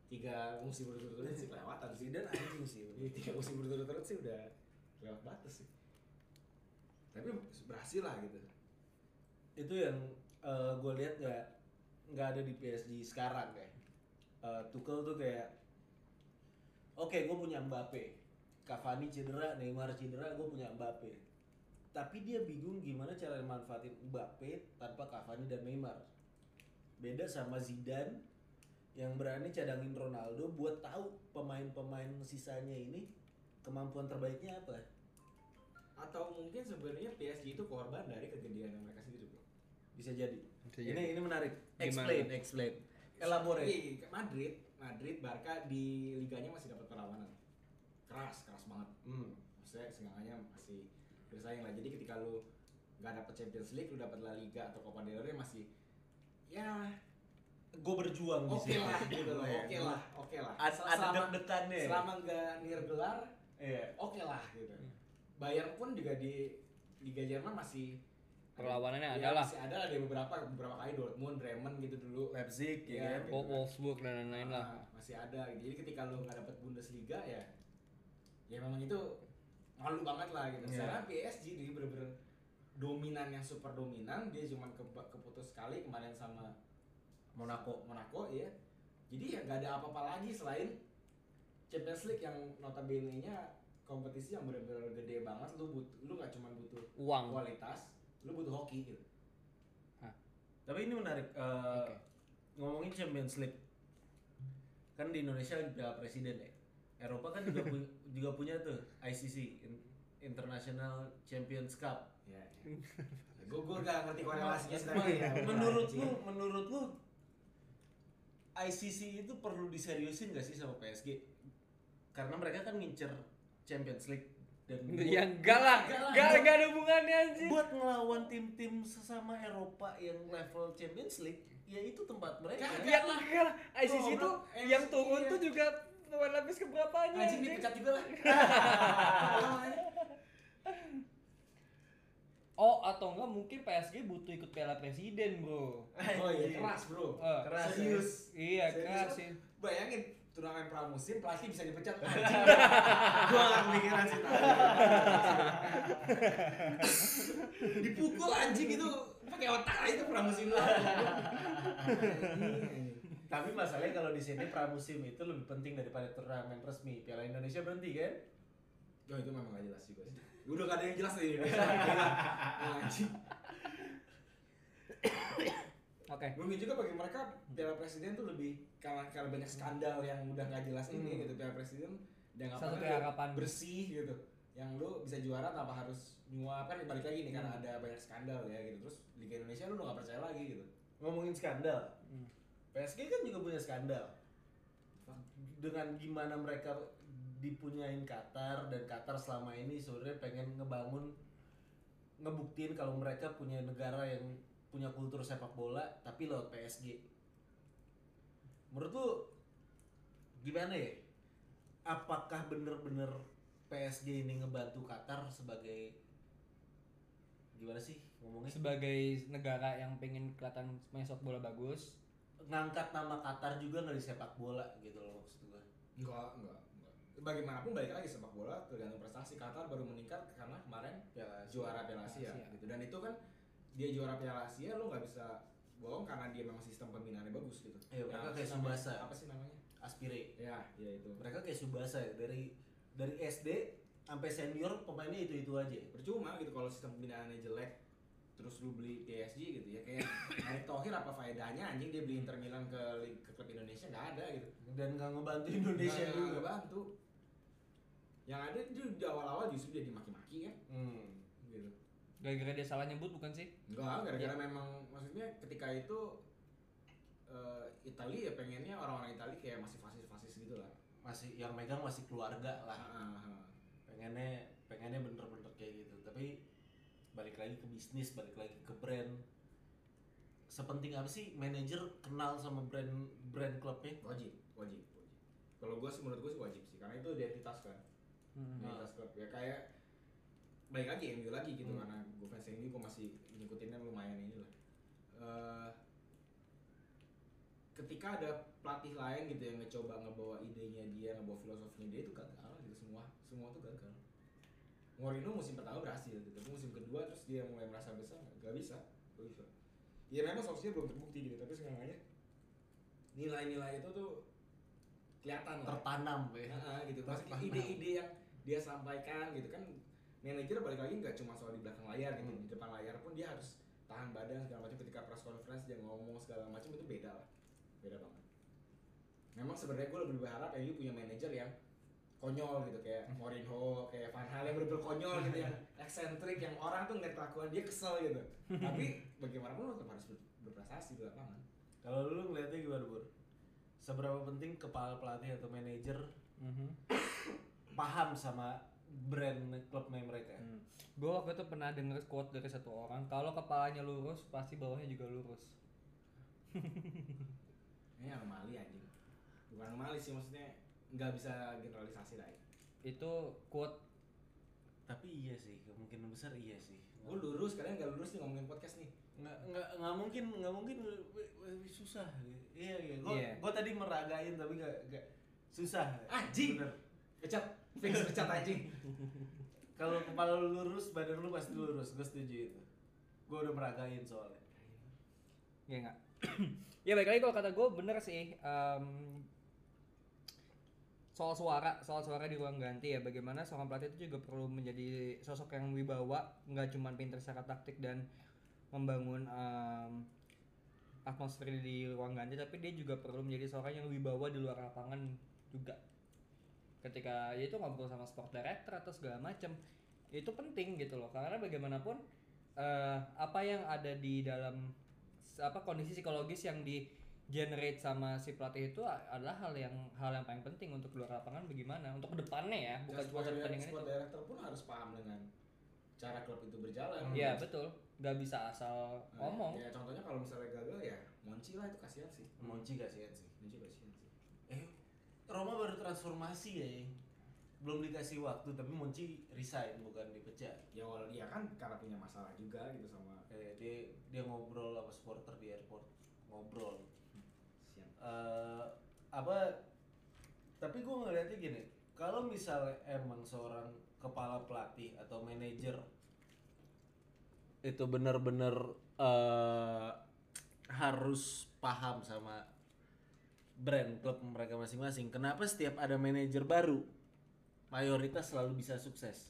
Tiga musim berturut-turut sih kelewatan sih. Zidane anjing sih. Iya, tiga musim berturut-turut sih udah lewat batas sih. Tapi berhasil lah gitu. Itu yang gue lihat nggak nggak ada di PSG sekarang kayak. Eh, Tuchel tuh kayak oke gue punya Mbappe. Cavani cedera Neymar cedera gue punya Mbappe. Tapi dia bingung gimana cara manfaatin Mbappe tanpa Cavani dan Neymar beda sama Zidane yang berani cadangin Ronaldo buat tahu pemain-pemain sisanya ini kemampuan terbaiknya apa. Atau mungkin sebenarnya PSG itu korban dari kegedean mereka sendiri bro. Bisa jadi. Bisa ini jadi. ini menarik. Gimana? explain explain. Elaborate. Iya, Madrid Madrid Barca di liganya masih dapat perlawanan. Keras keras banget. Hmm. maksudnya seenggaknya masih bersaing lah. Jadi ketika lu nggak dapet Champions League lu dapet La Liga atau Copa del Rey masih ya gue berjuang di oke sini. lah gitu loh oke lah oke lah Ada, ada selama nggak near gelar Iya. oke lah gitu Bayern pun juga di Liga Jerman masih Perlawanannya ya, ada lah. masih ada lah di beberapa beberapa kali Dortmund Bremen gitu dulu Leipzig ya kan? gitu. Wol- Wolfsburg dan lain-lain lah. Ah, masih ada gitu. jadi ketika lu nggak dapet Bundesliga ya ya memang itu malu banget lah gitu Iya. sekarang PSG dia bener-bener dominan yang super dominan dia cuma ke, keputus sekali kemarin sama Monaco. Monaco ya jadi ya nggak ada apa-apa lagi selain Champions League yang notabene nya kompetisi yang bener-bener gede banget lu but lu nggak cuma butuh Uang. kualitas lu butuh hoki gitu Tapi ini menarik. eh, Oke. Ngomongin Champions League, kan di Indonesia Piala Presiden ya. Eropa kan juga, [laughs] pu- juga punya tuh ICC In- International Champions Cup. Gue gue gak ngerti korelasinya Men- sebenarnya ya. menurut Anjing. lu, menurut lu ICC itu perlu diseriusin gak sih sama PSG? Karena mereka kan ngincer Champions League dan Ya enggak lah. Enggak lah. Enggak enggak ada hubungannya anjing. buat ngelawan tim-tim sesama Eropa yang level Champions League, ya itu tempat mereka. Ya enggak lah. ICC ICC yang turun iya. tuh juga pemain lapis keberapanya? Anjing? dipecat juga lah. [laughs] Oh atau enggak mungkin PSG butuh ikut Piala Presiden bro. Oh iya keras bro. Eh, Keras, Serius. Iya Serius, keras Bro. sih. Bayangin turnamen pramusim pelatih bisa dipecat [laughs] anjing. Gua gak kepikiran sih. [laughs] Dipukul anjing itu pakai otak lah itu pramusim lah. Tapi masalahnya kalau di sini pramusim itu lebih penting daripada turnamen resmi. Piala Indonesia berhenti kan? Oh itu memang gak jelas juga sih. Udah gak ada yang jelas Indonesia. Gila. [laughs] Anjing. Oke. Mungkin juga bagi mereka Piala Presiden tuh lebih karena karena banyak skandal yang udah nggak jelas ini Hmm. gitu Piala Presiden dan apa harapan. bersih gitu. Yang lu bisa juara tanpa harus nyuap kan balik lagi nih karena Hmm. ada banyak skandal ya gitu. Terus Liga Indonesia lu udah gak percaya lagi gitu. Ngomongin skandal. Hmm. PSG kan juga punya skandal. Dengan gimana mereka dipunyain Qatar dan Qatar selama ini sebenarnya pengen ngebangun ngebuktiin kalau mereka punya negara yang punya kultur sepak bola tapi lewat PSG. Menurut lu gimana ya? Apakah bener-bener PSG ini ngebantu Qatar sebagai gimana sih ngomongnya? Sebagai negara yang pengen kelihatan main sepak bola bagus, ngangkat nama Qatar juga nggak di sepak bola gitu loh maksud. Enggak, enggak, enggak. Bagaimanapun balik lagi sepak bola tergantung prestasi. Qatar baru meningkat karena kemarin Piala Asia. juara Piala Asia, Asia. gitu. Dan itu kan dia juara Piala Asia lu nggak bisa bohong karena dia memang sistem pembinaannya bagus gitu. Iya, mereka apa kayak? Subasa. Apa sih namanya? Aspire. Ya, ya itu. Mereka kayak Subasa ya dari dari SD sampai senior pemainnya itu itu aja. percuma gitu kalau sistem pembinaannya jelek terus lu beli PSG gitu ya kayak Erick Thohir apa faedahnya anjing dia beli Inter Milan ke ke klub Indonesia nggak ada gitu Dan nggak ngebantu Indonesia juga. nggak bantu yang ada itu di awal-awal justru dia dimaki-maki kan Hmm. gitu gara-gara dia salah nyebut bukan sih? enggak gara-gara Ya. memang maksudnya ketika itu eh Italia ya pengennya orang-orang Italia kayak masih fasis-fasis gitu lah Masih yang megang masih keluarga lah. Ah, ah, ah. Pengennya pengennya bener-bener kayak gitu. Tapi balik lagi ke bisnis, balik lagi ke brand. Sepenting apa sih manajer kenal sama brand brand klubnya? wajib wajib wajib kalau gue sih menurut gue sih wajib sih karena itu identitas kan Hmm. identitas klub ya kayak baik lagi MU lagi gitu Hmm. karena gue fans MU gue masih ngikutinnya lumayan ini lah Eh, ketika ada pelatih lain gitu yang ngecoba ngebawa idenya dia ngebawa filosofinya dia itu gagal gitu semua semua tuh gagal Mourinho musim pertama berhasil gitu tapi musim kedua terus dia mulai merasa besar nggak bisa nggak bisa ya memang solusinya belum terbukti gitu tapi seenggaknya nilai-nilai itu tuh kelihatan lah Tertanam ya. Nah, gitu. Maksudnya ide-ide yang dia sampaikan gitu kan manajer balik lagi nggak cuma soal di belakang layar gitu, Hmm. di depan layar pun dia harus tahan badan segala macam ketika press conference dia ngomong segala macam itu beda lah. Beda banget. Memang sebenarnya gue lebih berharap MU punya manajer yang konyol gitu kayak Mourinho, kayak Van Hal yang bener-bener konyol gitu yang eksentrik yang orang tuh ngeliat kelakuan dia kesel gitu. [laughs] Tapi bagaimanapun lo tetap harus ber- berprestasi di lapangan. Kalau lu ngeliatnya? Seberapa penting kepala pelatih atau manajer Mhm. paham sama brand klubnya mereka? Hmm. Gue waktu itu pernah denger quote dari satu orang, kalau kepalanya lurus pasti bawahnya juga lurus. [laughs] Ini anomali anjing. Bukan anomali sih maksudnya nggak bisa generalisasi lah. ya. Itu quote Tapi iya sih, kemungkinan besar iya sih. Gue lurus, kalian nggak lurus nih ngomongin podcast nih. Nggak nggak nggak mungkin nggak mungkin susah iya iya gue Iya. gue tadi meragain tapi nggak nggak susah Anjing! Bener. Pecat, fix pecat anjing. kalau kepala lu lurus badan lu pasti lurus gue setuju itu gue udah meragain soalnya [clears throat] ya enggak. ya baik lagi kalau kata gue bener sih. em, soal suara, soal suara di ruang ganti ya. Bagaimana seorang pelatih itu juga perlu menjadi sosok yang wibawa, nggak cuma pintar secara taktik dan membangun em, atmosfer di ruang ganti, tapi dia juga perlu menjadi seorang yang wibawa di luar lapangan juga. Ketika ya itu ngobrol sama sport director atau segala macam, itu penting gitu loh. Karena bagaimanapun eh, apa yang ada di dalam apa kondisi psikologis yang di generate sama si pelatih itu adalah hal yang hal yang paling penting untuk luar lapangan bagaimana untuk ke depannya ya bukan cuma sport, pertandingan sport itu director pun harus paham dengan cara klub itu berjalan. Iya betul nggak bisa asal Nah, ngomong. Ya contohnya kalau misalnya gagal ya Monci lah itu kasihan sih. Monci kasihan sih Monci kasihan sih. eh Roma baru transformasi ya belum dikasih waktu tapi Monci resign bukan dipecat ya walau dia kan karena punya masalah juga gitu sama eh, dia dia ngobrol sama supporter di airport. Ngobrol. Sian. Eh, apa tapi gue ngeliatnya gini. Kalau misalnya emang seorang kepala pelatih atau manajer itu benar-benar eh, harus paham sama brand klub mereka masing-masing. Kenapa setiap ada manajer baru mayoritas selalu bisa sukses?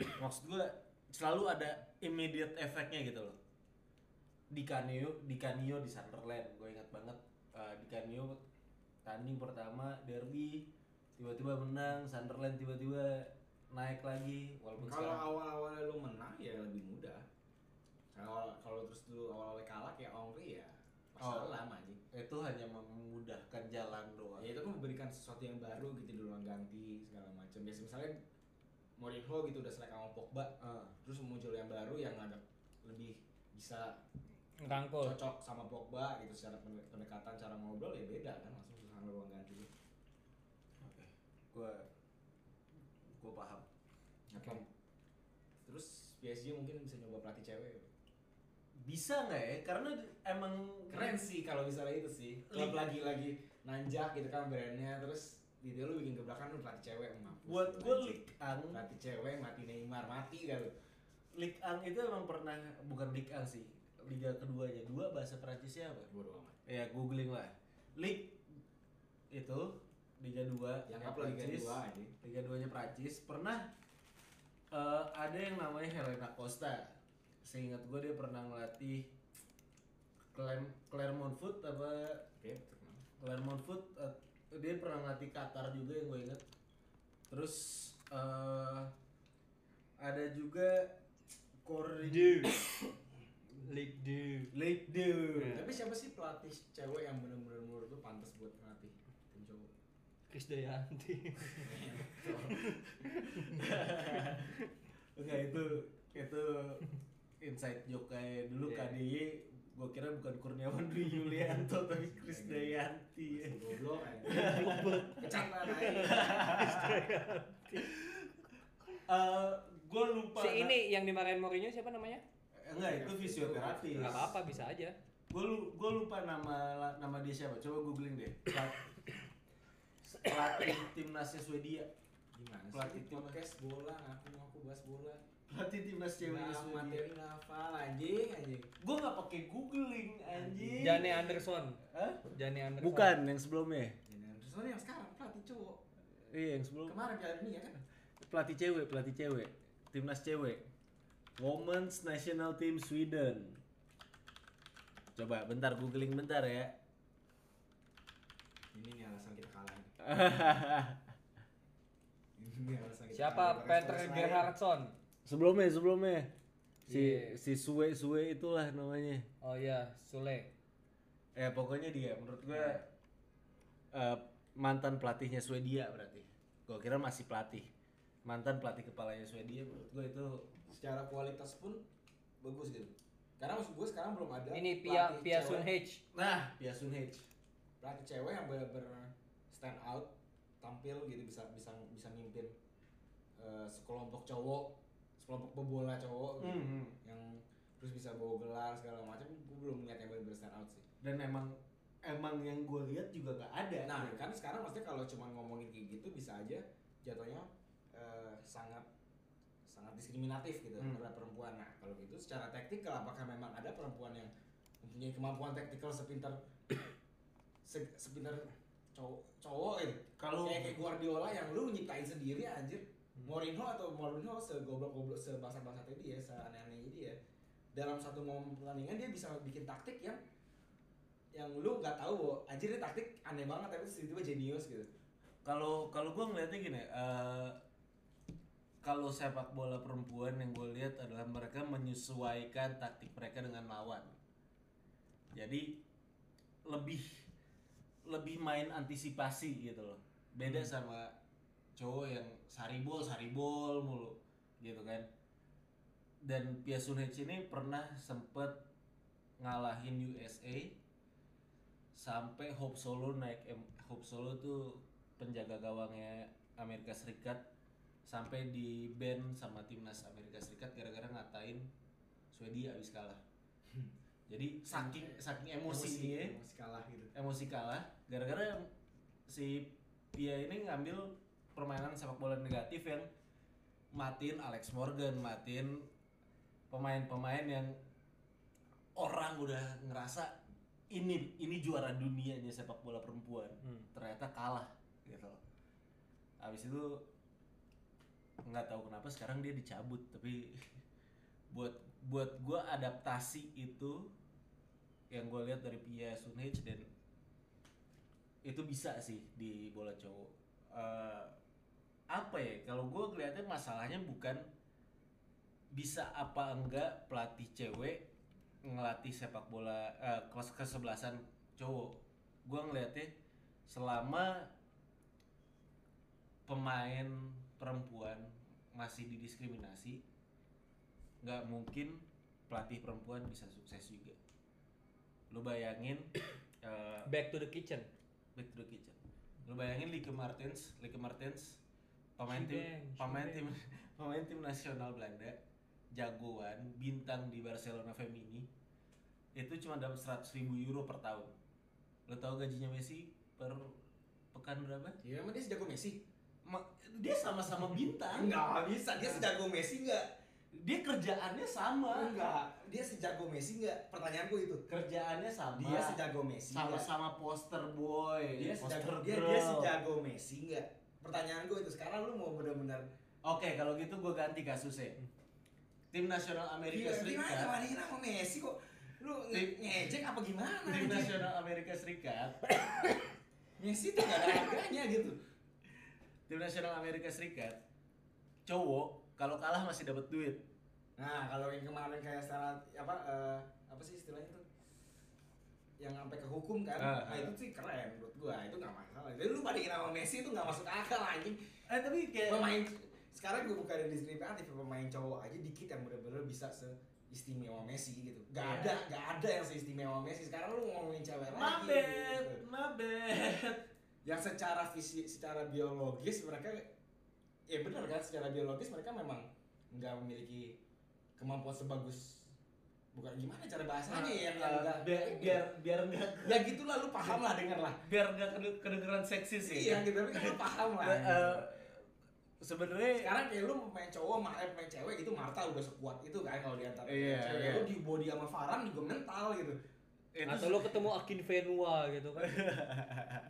Maksud gue selalu ada immediate efeknya gitu loh. Di Canio di Canio di Sunderland gue ingat banget eh, di Canio tanding pertama derby tiba-tiba menang Sunderland tiba-tiba naik lagi walaupun kalau awal-awalnya lu menang ya lebih mudah kalau kalau terus lu awal-awalnya kalah kayak Ongri ya Oh. masalah lama aja itu hanya memudahkan jalan doang ya itu kan memberikan sesuatu yang baru gitu di ruang ganti segala macam biasa misalnya Mourinho gitu udah selek sama Pogba Ah. terus muncul yang baru yang agak lebih bisa Ngerangkul. cocok sama Pogba gitu secara pen- pendekatan cara ngobrol ya beda kan langsung sama ruang ganti oke gue gue paham. Oke. Terus PSG mungkin bisa nyoba pelatih cewek. Bisa nggak ya? Karena emang keren sih kalau misalnya itu sih. Klub lagi lagi nanjak gitu kan brandnya terus di dia lu bikin gebrakan lu pelatih cewek mampus buat gue. Ligue 1 pelatih cewek mati Neymar mati kan lu Ligue 1 itu emang pernah bukan Ligue 1 sih liga keduanya. Dua bahasa Prancisnya apa? Bodo amat. Ya googling lah. Ligue itu Liga 2 yang apa Liga 2 aja Liga 2 nya Prancis pernah eh, ada yang namanya Helena Costa. Seingat gue dia pernah ngelatih Clem- Clermont Foot apa? Oke terkenal. Clermont Foot eh, dia pernah ngelatih Qatar juga yang gue inget terus eh, ada juga Corin League Two. League Two tapi siapa sih pelatih cewek yang benar-benar menurut lu pantas buat ngelatih tim cowok Chris Dayanti. enggak itu itu inside joke kayak dulu Iya. KDY gue kira bukan Kurniawan Dwi Yulianto tapi Chris Dayanti. Goblok aja pecat lah naik gue Eh, lupa Si ini yang dimarahin Mourinho siapa namanya? enggak itu fisioterapis. Gak apa-apa bisa aja. gue lu, lupa nama nama dia siapa. Coba googling deh pelatih [coughs] timnasnya Swedia. Gimana Pelatih sih? Tim. podcast bola ngaku ngaku bahas bola. Pelatih timnas ceweknya Nah, Swedia. materi hafal anjing anjing. Gue nggak pakai googling anjing. Jane Anderson. Hah? Jane Anderson. bukan yang sebelumnya. Ini Anderson yang sekarang pelatih cowok. Iya yang sebelum. Kemarin piala dunia kan? Pelatih cewek pelatih cewek. Timnas cewek. Women's National Team Sweden. Coba bentar googling bentar ya. Ini nih alasan kita Siapa? Peter. Gerhardsson. sebelumnya sebelumnya si Iya. si Sue Sue itulah namanya Oh iya, Sule. ya pokoknya dia menurut gue eh, mantan pelatihnya Swedia berarti gue kira masih pelatih mantan pelatih kepalanya Swedia menurut gue itu secara kualitas pun bagus gitu karena maksud gue sekarang belum ada Ini Pia Pia Sun Hage. nah Pia Sun Hage pelatih cewek yang benar-benar stand out tampil gitu bisa bisa bisa mimpin eh, sekelompok cowok sekelompok pebola cowok gitu, Mhm. yang terus bisa bawa gelar segala macam gue belum lihat yang benar-benar stand out sih dan emang emang yang gue lihat juga nggak ada nah kan sekarang pasti kalau cuma ngomongin kayak gitu bisa aja jatuhnya eh, sangat sangat diskriminatif gitu Hmm. terhadap perempuan nah kalau gitu secara taktikal apakah memang ada perempuan yang mempunyai kemampuan taktikal sepintar [coughs] se- sepintar cowok cowok gitu. Kalau- kayak, kayak Guardiola yang lu nyiptain sendiri anjir. Mourinho atau Mourinho segoblok-goblok sebangsa-bangsanya dia seaneh-anehnya dia dalam satu momen pertandingan dia bisa bikin taktik yang yang lu nggak tahu Bo. anjir ini taktik aneh banget tapi tiba-tiba jenius gitu. Kalau kalau gue ngeliatnya gini eh, kalau sepak bola perempuan yang gue lihat adalah mereka menyesuaikan taktik mereka dengan lawan. Jadi lebih lebih main antisipasi gitu loh. Beda sama cowok yang saribol saribol mulu gitu kan. Dan Pia Sunhage ini pernah sempet ngalahin USA sampai Hope Solo naik M- Hope Solo tuh penjaga gawangnya Amerika Serikat sampai di ban sama timnas Amerika Serikat gara-gara ngatain Swedia habis kalah. Jadi saking saking emosinya emosi kalah gitu. Emosi kalah. Gara-gara si Pia ini ngambil permainan sepak bola negatif yang matiin Alex Morgan, matiin pemain-pemain yang orang udah ngerasa ini ini juara dunianya sepak bola perempuan. Hmm. ternyata kalah gitu loh. Habis itu nggak tahu kenapa sekarang dia dicabut tapi [laughs] buat buat gua adaptasi itu yang gue lihat dari Pia Sunhage dan itu bisa sih di bola cowok. Eh, apa ya kalau gue kelihatnya masalahnya bukan bisa apa enggak pelatih cewek ngelatih sepak bola eh, kelas kesebelasan cowok. Gue ngelihatnya selama pemain perempuan masih didiskriminasi nggak mungkin pelatih perempuan bisa sukses juga lu bayangin [coughs] eh, Back to the kitchen. back to the kitchen. Lu bayangin Lieke Martens Lieke Martens pemain tim pemain tim [laughs] pemain tim nasional Belanda jagoan bintang di Barcelona Femini itu cuma dapat 100 ribu euro per tahun. Lo tau gajinya Messi per pekan berapa? Ya emang dia sejago Messi? Ma- dia sama-sama bintang. Enggak nggak bisa. Dia sejago Messi enggak dia kerjaannya sama enggak dia sejago Messi enggak pertanyaanku itu kerjaannya sama dia sejago Messi enggak? sama-sama poster boy dia poster sejago dia, girl. dia sejago Messi enggak pertanyaan gue itu sekarang lu mau benar-benar Oke, kalau gitu gue ganti kasusnya. Tim nasional Amerika gimana Serikat. bandingin sama Messi kok lu Tim- ngejek apa gimana Tim anjing? nasional Amerika Serikat. [coughs] Messi tuh gak ada harganya gitu Tim nasional Amerika Serikat. Cowok kalau kalah masih dapat duit. nah kalau yang kemarin kayak secara apa eh, apa sih istilahnya tuh yang sampai ke hukum kan Ah, nah ah. itu sih keren menurut gua itu nggak masalah jadi lu bandingin sama Messi itu nggak masuk akal anjing Eh tapi kayak pemain sekarang gue bukan dari diskriminatif ya, pemain cowok aja dikit yang bener-bener bisa seistimewa Messi gitu gak Iya. ada gak ada yang seistimewa Messi sekarang lu ngomongin cewek lagi mabet, gitu. mabet. yang secara fisik secara biologis mereka ya benar kan secara biologis mereka memang nggak memiliki kemampuan sebagus bukan gimana cara bahasanya ya? Yang yang Eh, nggak biar biar biar enggak ya gitulah lu paham lah denger lah. Biar enggak kedengeran seksi sih. iya gitu tapi kan lu paham lah. Eh, eh, sebenarnya sekarang kayak lu main cowok sama eh, main cewek gitu Marta udah sekuat itu kan kalau di antara Iya, cewek. iya. lu di body sama Farhan juga mental gitu. Itu Atau lo ketemu Akin Venua gitu kan.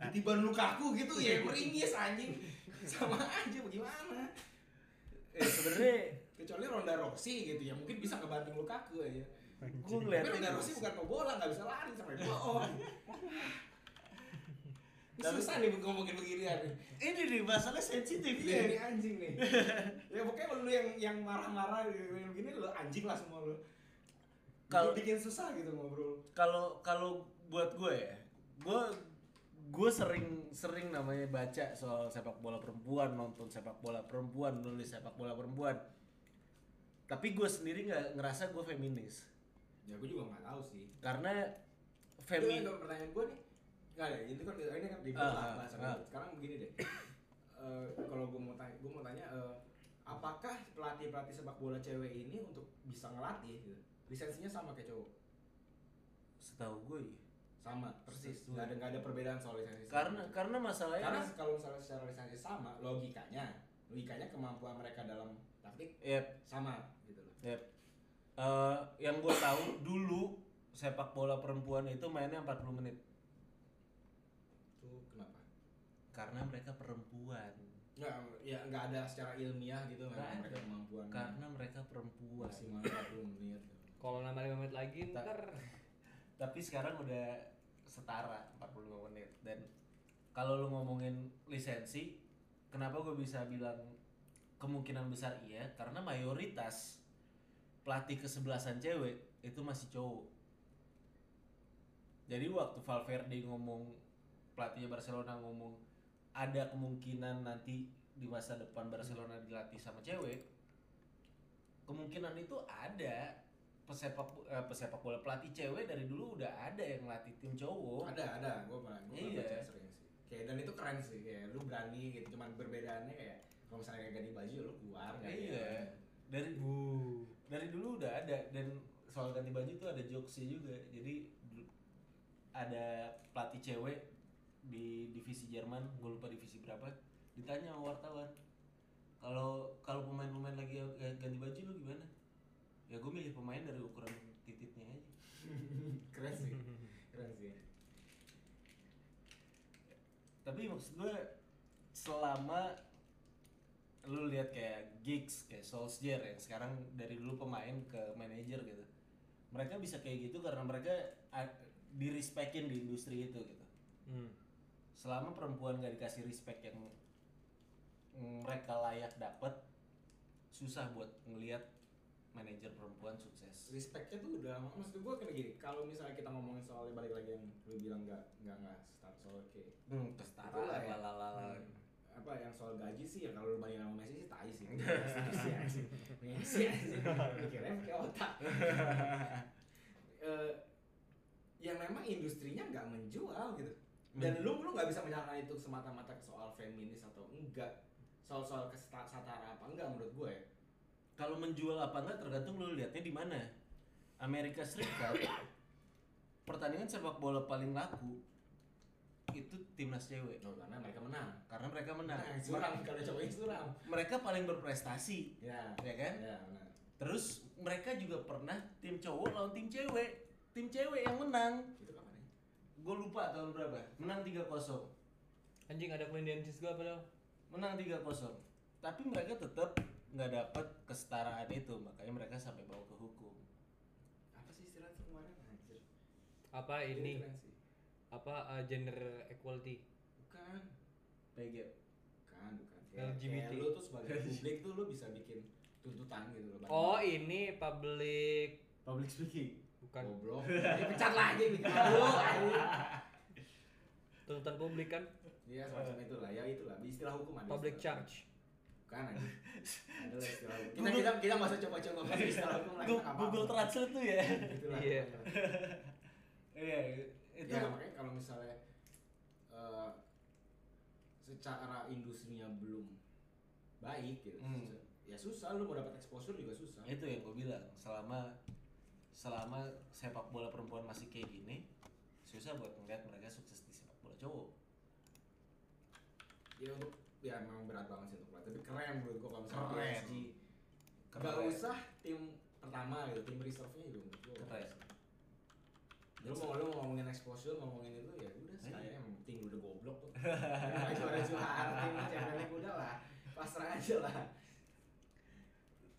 ditiban Lukaku gitu ya [laughs] meringis anjing sama aja bagaimana? Eh, sebenarnya kecuali Ronda Rossi gitu ya mungkin bisa ngebanting Lukaku aja gue tapi ngeliatnya Ronda Rossi bukan pebola nggak bisa lari sampai bawah Ini Tapi- susah nih ngomongin beginian ini nih masalah sensitif ya. ini anjing nih. [laughs] Ya pokoknya lu yang yang marah-marah begini lu anjing lah semua lu. Kalau- bikin susah gitu ngobrol. kalau kalau buat gue ya gue gue sering sering namanya baca soal sepak bola perempuan nonton sepak bola perempuan nulis sepak bola perempuan. Tapi gue sendiri nggak ngerasa gue feminis. Ya gue juga nggak tahu sih. Karena Femi... femi pertanyaan gue nih. Nggak ada itu kan ini kan lah ah, bahasa ah. ribet. sekarang begini deh. Eh, kalau gue mau tanya gue mau tanya eh, apakah pelatih pelatih sepak bola cewek ini untuk bisa ngelatih gitu? Lisensinya sama kayak cowok? Setahu gue ya. Sama persis. Nggak ada nggak ada perbedaan soal lisensi. Karena karena masalahnya karena kalau misalnya secara lisensi sama logikanya. Logikanya kemampuan mereka dalam taktik ya sama gitu loh. Ya Eh, yang gue tahu dulu sepak bola perempuan itu mainnya 40 menit. Itu kenapa? Karena mereka perempuan. Nggak ya nggak ada secara ilmiah gitu Nggak mereka kemampuan karena mereka perempuan. maksimal 40 menit. Kalau nambah 5 menit lagi Tak. ntar tapi sekarang udah setara 45 menit. Dan kalau lu ngomongin lisensi kenapa gue bisa bilang kemungkinan besar iya? Karena mayoritas pelatih kesebelasan cewek itu masih cowok. Jadi waktu Valverde ngomong pelatihnya Barcelona ngomong ada kemungkinan nanti di masa depan Barcelona dilatih sama cewek kemungkinan itu ada pesepak eh, pesepak bola pelatih cewek dari dulu udah ada yang ngelatih tim cowok. Ada ada. Gue pernah gue Iya. baca sering sih. Kayak dan itu keren sih. Kayak lu berani gitu. Cuman perbedaannya kayak kalau misalnya kayak ganti baju lu keluar iya. ya. dari Uh. dari dulu udah ada. Dan soal ganti baju tuh ada jokesnya juga. Jadi ada pelatih cewek di divisi Jerman gue lupa divisi berapa ditanya sama wartawan kalau kalau pemain-pemain lagi ganti baju lu gimana ya gue milih pemain dari ukuran titiknya aja. [laughs] Keren sih keren sih. Tapi maksud gue selama lu lihat kayak gigs kayak Solskjaer yang sekarang dari dulu pemain ke manajer gitu mereka bisa kayak gitu karena mereka direspekin di industri itu gitu. Hmm. selama perempuan gak dikasih respect yang mereka layak dapat susah buat ngelihat manajer perempuan sukses. Respectnya tuh udah maksud gue kayak gini kalau misalnya kita ngomongin soal balik lagi yang lu bilang nggak nggak nggak start soal kayak hmm, Itulah kesetaraan ya. lalalala Hmm. apa yang soal gaji sih ya kalau lu bandingin sama Messi sih tai sih. [laughs] Messi sih Messi sih mikirnya pakai otak. [laughs] Eh, yang memang industrinya nggak menjual gitu. Dan lu lu nggak bisa menyalahkan itu semata-mata ke soal feminis atau enggak. Soal soal kesetara apa enggak menurut gue ya kalau menjual apa enggak tergantung lu lihatnya di mana. Amerika Serikat [coughs] pertandingan sepak bola paling laku itu timnas cewek. No, karena mereka menang. Karena mereka menang. Nah, suram kalau cobain suram mereka paling berprestasi ya. ya kan? Ya benar. Terus mereka juga pernah tim cowok lawan tim cewek. Tim cewek yang menang. Itu kapan ya? Gue lupa tahun berapa. Menang 3-0 Anjing ada Clean gue padahal. menang 3-0 tapi mereka tetap nggak dapat kesetaraan itu makanya mereka sampai bawa ke hukum apa sih istilah itu kemarin anjir Apa ini? Apa uh, gender equality? bukan PG bukan bukan kayak, LGBT. kayak lu tuh sebagai [laughs] publik tuh lu bisa bikin tuntutan gitu loh. Oh, ini public public speaking bukan goblok [laughs] dipecat lagi bikin anjing. tuntutan publik kan? Iya semacam itulah ya itulah di istilah hukum ada Public charge. Bukan aja [laughs] ada lah istilah hukum kita kita kita masa coba-coba pakai istilah hukum nggak Google apa-apa. Translate tuh ya Itulah. Iya. [laughs] iya itu ya makanya kalau misalnya eh, secara industrinya belum baik gitu Hmm. ya susah lu mau dapat exposure juga susah itu yang gue bilang selama selama sepak bola perempuan masih kayak gini susah buat ngeliat mereka sukses di sepak bola cowok ya untuk ya memang berat banget sih untuk pelatih tapi keren menurut gua kalau misalnya Keren. PSG Keren. Gak usah tim pertama gitu, tim reserve-nya juga menurut gua Keren. Lu mau lu mau ngomongin exposure, ngomongin itu ya udah Iya. sekalian yang penting udah goblok tuh. [laughs] Juara juara tim League udah lah. Pasrah aja lah.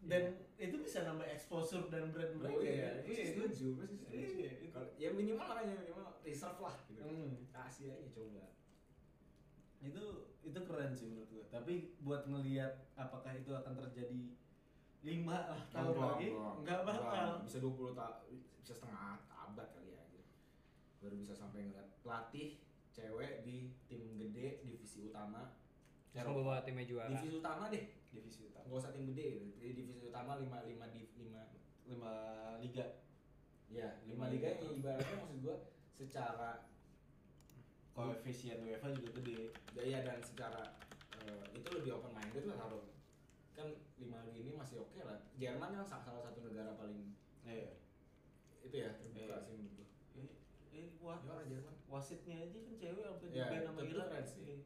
dan itu bisa nambah exposure dan brand mereka Oh ya. iya, sih setuju, sih setuju. Iya, itu. Kalau ya minimal makanya minimal reserve lah gitu. Hmm. Kasih aja coba. itu itu keren sih menurut gue tapi buat ngelihat apakah itu akan terjadi lima lah tahun lagi nggak bakal. Bisa 20 tahun, bisa setengah abad kali ya gitu. Baru bisa sampai ngeliat pelatih cewek di tim gede divisi utama. Yang bawa timnya juara. divisi utama deh. Divisi utama. Nggak usah tim gede gitu. Di divisi utama lima lima div lima lima liga. Ya Lima lima liga liga. yang ibaratnya maksud gua secara koefisien UEFA juga gede daya dan secara eh, itu lebih open minded lah kalau kan lima liga ini masih oke lah Jerman kan sa- salah satu negara paling iya itu ya terbuka Iya. sih menurut gua eh, eh wah ya orang Jerman wasitnya aja kan cewek sampai Iya, di sama itu Irak keren sih. Iya.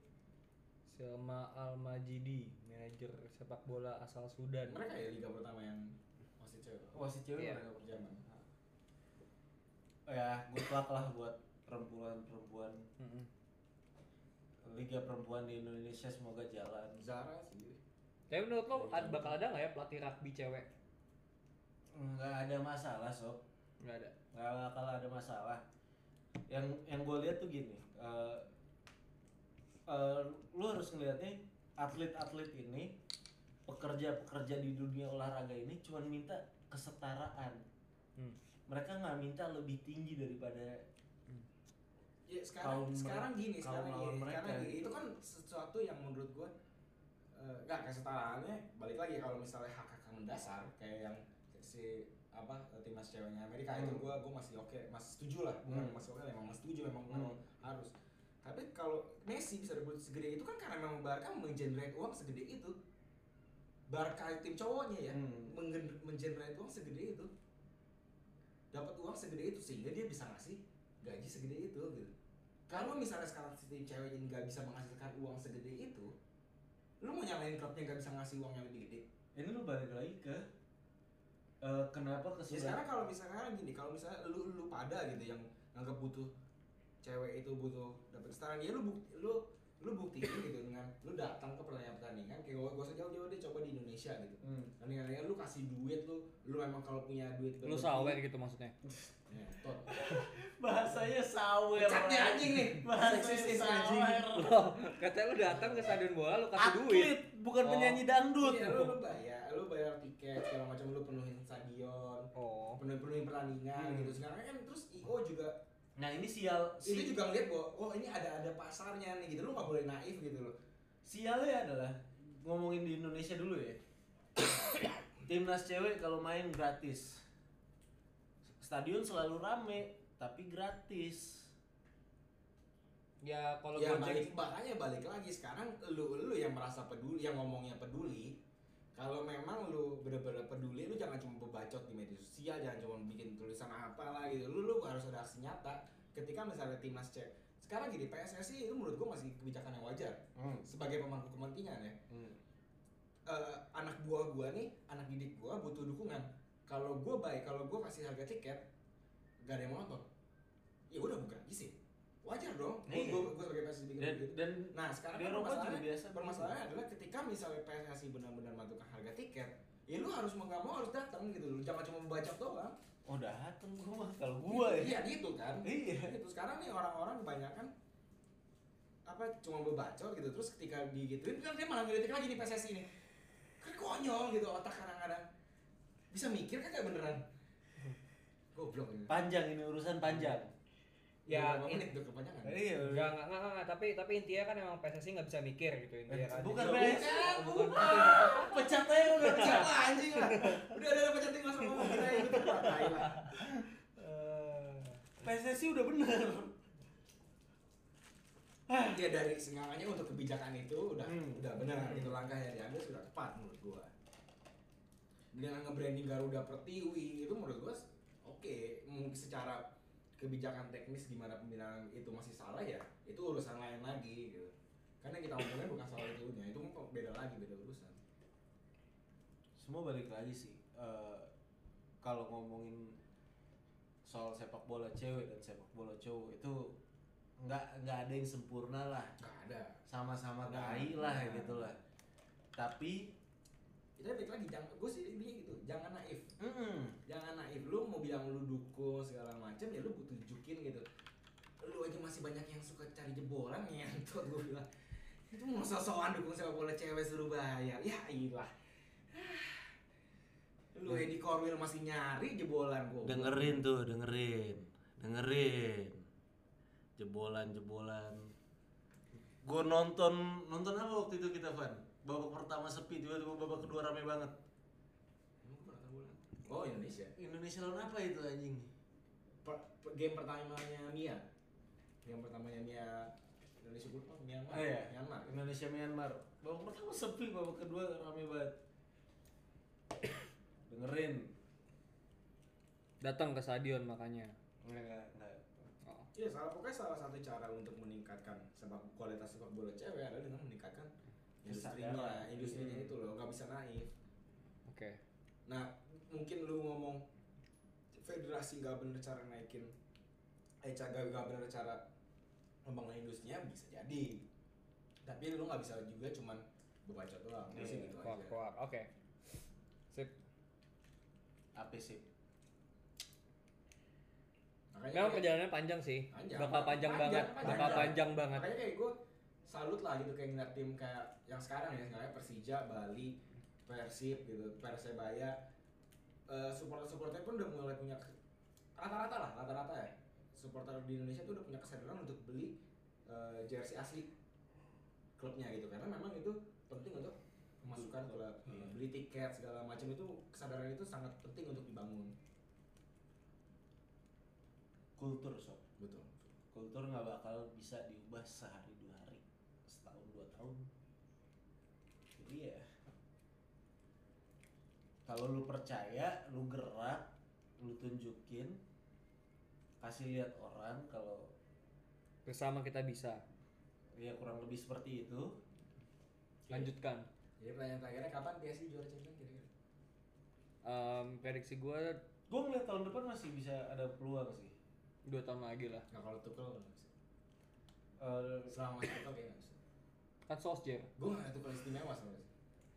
Selma Al Majidi, manajer sepak bola asal Sudan. mereka ya liga pertama yang masih cewek wasit cewek Iya. mereka pertama Jerman oh ya good luck lah buat perempuan-perempuan Mm-mm. liga perempuan di Indonesia semoga jalan Zara sih Tapi menurut lo ad- bakal ada nggak ya pelatih rugby cewek? nggak ada masalah sob Nggak ada. nggak bakal ada masalah yang yang gue lihat tuh gini eh eh, lu harus ngelihatnya atlet-atlet ini pekerja-pekerja di dunia olahraga ini cuma minta kesetaraan Hmm. mereka nggak minta lebih tinggi daripada Ya sekarang Kaum sekarang gini, sekarang gini, mereka sekarang gini. gitu. Itu kan sesuatu yang menurut gua eh, nggak kesetaraannya balik lagi kalau misalnya hak hak mendasar kayak yang si apa timnas ceweknya Amerika itu Hmm. gua gua masih oke, masih setuju lah. Bukan Hmm. masih oke, memang masih setuju memang Hmm. memang harus. Tapi kalau Messi bisa dapat segede itu kan karena memang Barca menggenerate uang segede itu. Barca tim cowoknya ya, Hmm. menggen- menggenerate uang segede itu. Dapat uang segede itu sehingga dia bisa ngasih gaji segede itu gitu. Kalau misalnya sekarang si cewek ini nggak bisa menghasilkan uang segede itu, lu mau nyalain klubnya nggak bisa ngasih uang yang lebih gede? Ini lu balik lagi ke eh, kenapa Ya kesulitan sekarang kalau misalnya gini, kalau misalnya lu lu pada gitu yang nganggap butuh cewek itu butuh dapat kesetaraan, ya lu buk, lu lu buktiin gitu dengan lu datang ke pertandingan pertandingan kayak gak usah jauh-jauh deh coba di Indonesia gitu. Hmm. Pertandingan lu kasih duit lu, lu memang kalau punya duit Lu sawer gitu maksudnya. Ya, tot. [laughs] bahasanya sawer Catnya anjing nih. bahasanya Seksis anjing. sawer katanya lu datang ke stadion bola lu kasih duit. bukan Oh. penyanyi dangdut Iya, lu, lu bayar, lu bayar tiket segala macam lu penuhin stadion, Oh. penuhin penuhin pertandingan Hmm. gitu. Sekarang kan terus IO juga nah ini sial. Itu si, juga ngeliat bahwa oh ini ada ada pasarnya nih gitu. Lu nggak boleh naif gitu loh. Sialnya adalah ngomongin di Indonesia dulu ya. [coughs] Timnas cewek kalau main gratis. Stadion selalu rame tapi gratis. Ya kalau ya balik makanya balik lagi. Sekarang lu lu yang merasa peduli yang ngomongnya peduli kalau memang lu bener-bener peduli lu jangan cuma bebacot di media sosial jangan cuma bikin tulisan apa lah gitu lu lu harus ada aksi nyata ketika misalnya timnas cewek sekarang gini PSSI itu menurut gua masih kebijakan yang wajar hmm. sebagai pemangku kepentingan ya Hmm. eh, anak buah gua nih, anak didik gua butuh dukungan. Kalau gua baik, kalau gua kasih harga tiket, gak ada yang mau nonton. Ya udah bukan sih. Wajar dong. Gua, Iya. gua, gua sebagai PSSI bikin dan begitu. dan Nah sekarang di kan permasalahannya, biasa permasalahannya adalah ketika misalnya PSSI benar-benar menentukan harga tiket, ya lu harus mau nggak mau harus datang gitu loh. Jangan cuma membaca doang. oh dateng gua mah kalau gua ya Iya gitu kan. iya Gitu. Sekarang nih orang-orang kebanyakan apa cuma bebacot gitu terus ketika digituin kan dia malah ngeliatin lagi nih PSSI ini kan konyol gitu otak kadang-kadang bisa mikir kan kayak beneran goblok ini panjang ini urusan panjang Ya, Berapa in- menit tuh kepanjangan. Iya Enggak, enggak, enggak, enggak, tapi tapi intinya kan emang PSSI nggak bisa mikir gitu intinya kan. Bukan, Jadi- Bes. bukan [laughs] pecat aja udah pecat. Lah anjing lah. Udah ada pecat tinggal sama ngomong kita itu lah. Eh, PSSI udah bener. [laughs] Ya dari sengalannya untuk kebijakan itu udah Hmm. udah benar itu langkah yang diambil sudah tepat menurut gua. Dengan nge-branding Garuda Pertiwi itu menurut gua oke. Mungkin secara kebijakan teknis gimana pembinaan itu masih salah ya itu urusan lain lagi gitu. Karena kita ngomongnya bukan soal itunya itu beda lagi beda urusan. Semua balik lagi sih Eh, kalau ngomongin soal sepak bola cewek dan sepak bola cowok itu nggak nggak ada yang sempurna lah. Nggak ada. Sama-sama Nah, tai lah nah. gitu lah. Tapi kita balik lagi jangan gue sih intinya gitu jangan naif. Mm, jangan naif lu mau bilang lu dukung segala macam ya lu butuh tunjukin gitu. Lu aja masih banyak yang suka cari jebolan [laughs] ngentot gue bilang. Itu mau sosokan dukung sepak bola cewek suruh bayar. Ya iyalah. Lu Edi Korwil masih nyari jebolan gue dengerin tuh dengerin. Dengerin. Jebolan jebolan. Gue nonton nonton apa waktu itu kita Van babak pertama sepi tiba-tiba babak kedua rame banget. Emang bola? oh Indonesia? Indonesia lawan apa itu anjing? Per- per- game pertamanya Mia. Game pertamanya Mia Indonesia oh, Myanmar. Oh iya. Myanmar. Indonesia Myanmar. Babak pertama sepi babak kedua rame banget. [coughs] Dengerin. Datang ke stadion makanya. enggak enggak enggak. Oh. Iya, salah pokoknya salah satu cara untuk meningkatkan sepak kualitas sepak bola cewek adalah dengan meningkatkan industrinya, Kesadaran. industrinya Hmm. itu loh, nggak bisa naif. Oke. Nah, mungkin lu ngomong federasi nggak bener cara naikin, eh cara nggak bener cara membangun industrinya bisa jadi. Tapi lu nggak bisa juga cuman berbacot doang, Gua sih Iya, gitu Kuak, aja. kuak. Oke. Sip. apa sih Makanya Memang perjalanannya panjang sih. Panjang, Bakal panjang, panjang, banget. panjang. Bakal panjang banget. makanya kayak gue salut lah gitu kayak ngeliat tim kayak yang sekarang ya kayak Persija, Bali, Persib gitu, Persebaya. Eh supporter supporter pun udah mulai punya ke- rata-rata lah rata-rata ya. Supporter di Indonesia tuh udah punya kesadaran untuk beli eh, jersey asli klubnya gitu. Karena memang itu penting untuk pemasukan klub Iya. beli tiket segala macam itu kesadaran itu sangat penting untuk dibangun. Kultur sob. Betul. Kultur nggak bakal bisa diubah sehari dua hari setahun dua tahun jadi ya kalau lu percaya lu gerak lu tunjukin kasih lihat orang kalau Bersama kita bisa. ya kurang lebih seperti itu Lanjutkan. Jadi pertanyaan terakhirnya kapan PSG juara champion kira-kira? Em, prediksi gue gue ngeliat tahun depan masih bisa ada peluang sih dua tahun lagi lah. Nggak kalau Tuchel nggak bisa. Eh, Selama masih kayaknya nggak bisa. Kan Solskjaer. Gue nggak Tuchel istimewa sebenarnya.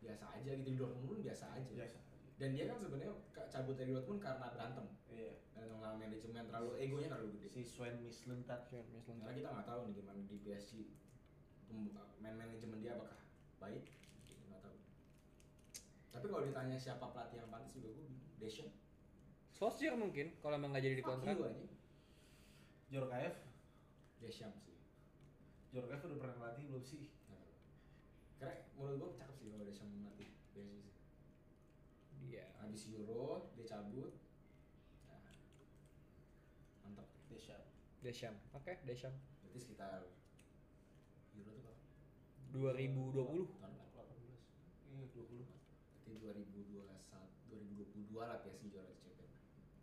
Biasa aja gitu di Dortmund pun biasa aja. biasa Dan dia kan sebenarnya cabut dari Dortmund karena berantem. iya Dan sama manajemen terlalu egonya terlalu gede. si Sven Mislintat Solskjaer, misalnya. Karena kita nggak tahu nih gimana di PSG Pem- main manajemen dia apakah baik kita nggak tahu tapi kalau ditanya siapa pelatih yang pantas juga gue bingung Deschamps Solskjaer mungkin kalau emang nggak jadi di Fuck kontrak. you aja Jorkaev Deschamps sih Jorkaev udah pernah ngelatih belum sih. Karena menurut gue cakep sih kalau Deschamps melatih PSG sih Iya. habis Euro dia cabut nah, mantap Deschamps Deschamps. Oke, Deschamps. berarti sekitar Euro tuh kapan? 2020. tahun depan 18 iya 20 Berarti 2021 2022 lah PSG juara champion.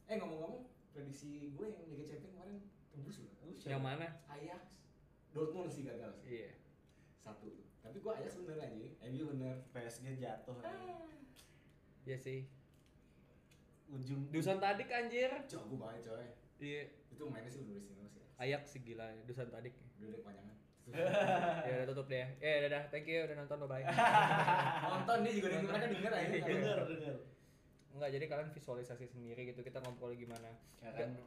Eh ngomong-ngomong prediksi gue yang Liga Champions kemarin tembus loh. Yang mana? Ajax. Dortmund sih gagal sih. Iya. Satu. Tapi gue Ajax bener aja. MU bener. PSG jatuh Iya sih. ujung Dusan Tadik anjir. Jago banget coy. Iya. Itu mainnya sih udah istimewa sih. Ayak sih gila Dusan Tadik. Udah deh kepanjangan. [laughs] ya udah tutup deh. Eh dadah, thank you udah nonton bye bye. [laughs] Nonton dia juga denger mereka denger aja. denger denger Enggak, jadi kalian visualisasi sendiri gitu kita ngobrol gimana. ya kan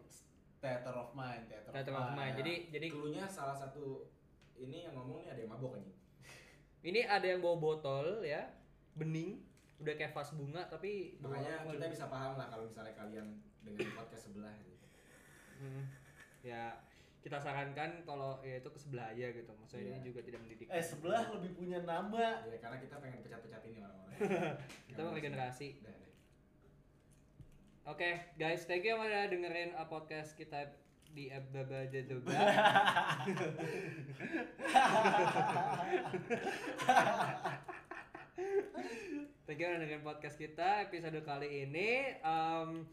theater of mind theater, Theater of mind. Jadi jadi Dulunya salah satu ini yang ngomong nih ada yang mabok aja. Ini ada yang bawa botol ya, bening, udah kayak vas bunga tapi Makanya kita bisa paham lah kalau misalnya kalian dengan podcast sebelah gitu. Hmm, ya kita sarankan kalau ya itu ke sebelah aja gitu. Maksudnya Iya. ini juga tidak mendidik. eh sebelah lebih punya nama Ya karena kita pengen pecat-pecat ini orang-orang. [laughs] Kita mau regenerasi. Oke, guys, thank you yang udah dengerin uh, podcast kita di Ababadadaba. [laughs] thank you udah dengerin podcast kita episode kali ini. Um,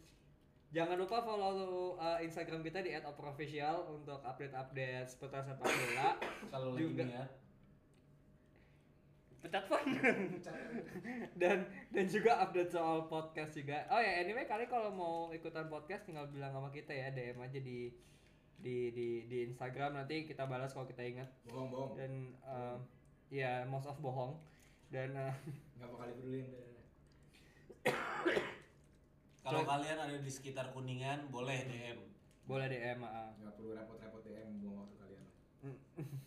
jangan lupa follow uh, Instagram kita di @oprofficial untuk update-update seputar sepak bola. kalau lagi Juga. Pecat fun. [laughs] dan dan juga update soal podcast juga. Oh ya, anyway kali kalau mau ikutan podcast tinggal bilang sama kita ya, DM aja di di di di Instagram nanti kita balas kalau kita ingat Bohong, bohong. dan uh, ya most of bohong dan uh, Nggak bakal udah. [coughs] kalau kalian ada di sekitar kuningan boleh DM boleh DM uh, Nggak perlu repot-repot DM buang waktu kalian. [laughs]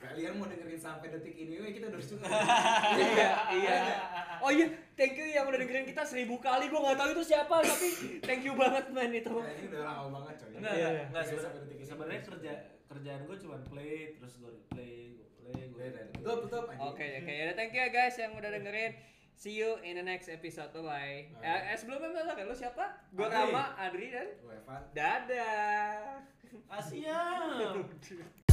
Kalian mau dengerin sampai detik ini, weh, kita udah bersyukur. [laughs] iya iya oh iya thank you yang udah dengerin kita seribu kali gue nggak tahu itu siapa tapi thank you banget man itu Nah, ini udah lama banget coy. enggak Iya, enggak, iya. enggak seben- sampai detik ini. sebenarnya kerja kerjaan gue cuma play terus gue replay gue play gue. Tutup, tutup. Oke, oke. Ya thank you ya guys yang udah dengerin. See you in the next episode. Bye bye. Eh, eh, sebelumnya mana lu siapa? Gua Adri. Rama, Adri dan Gue Evan. dadah. Asia [laughs]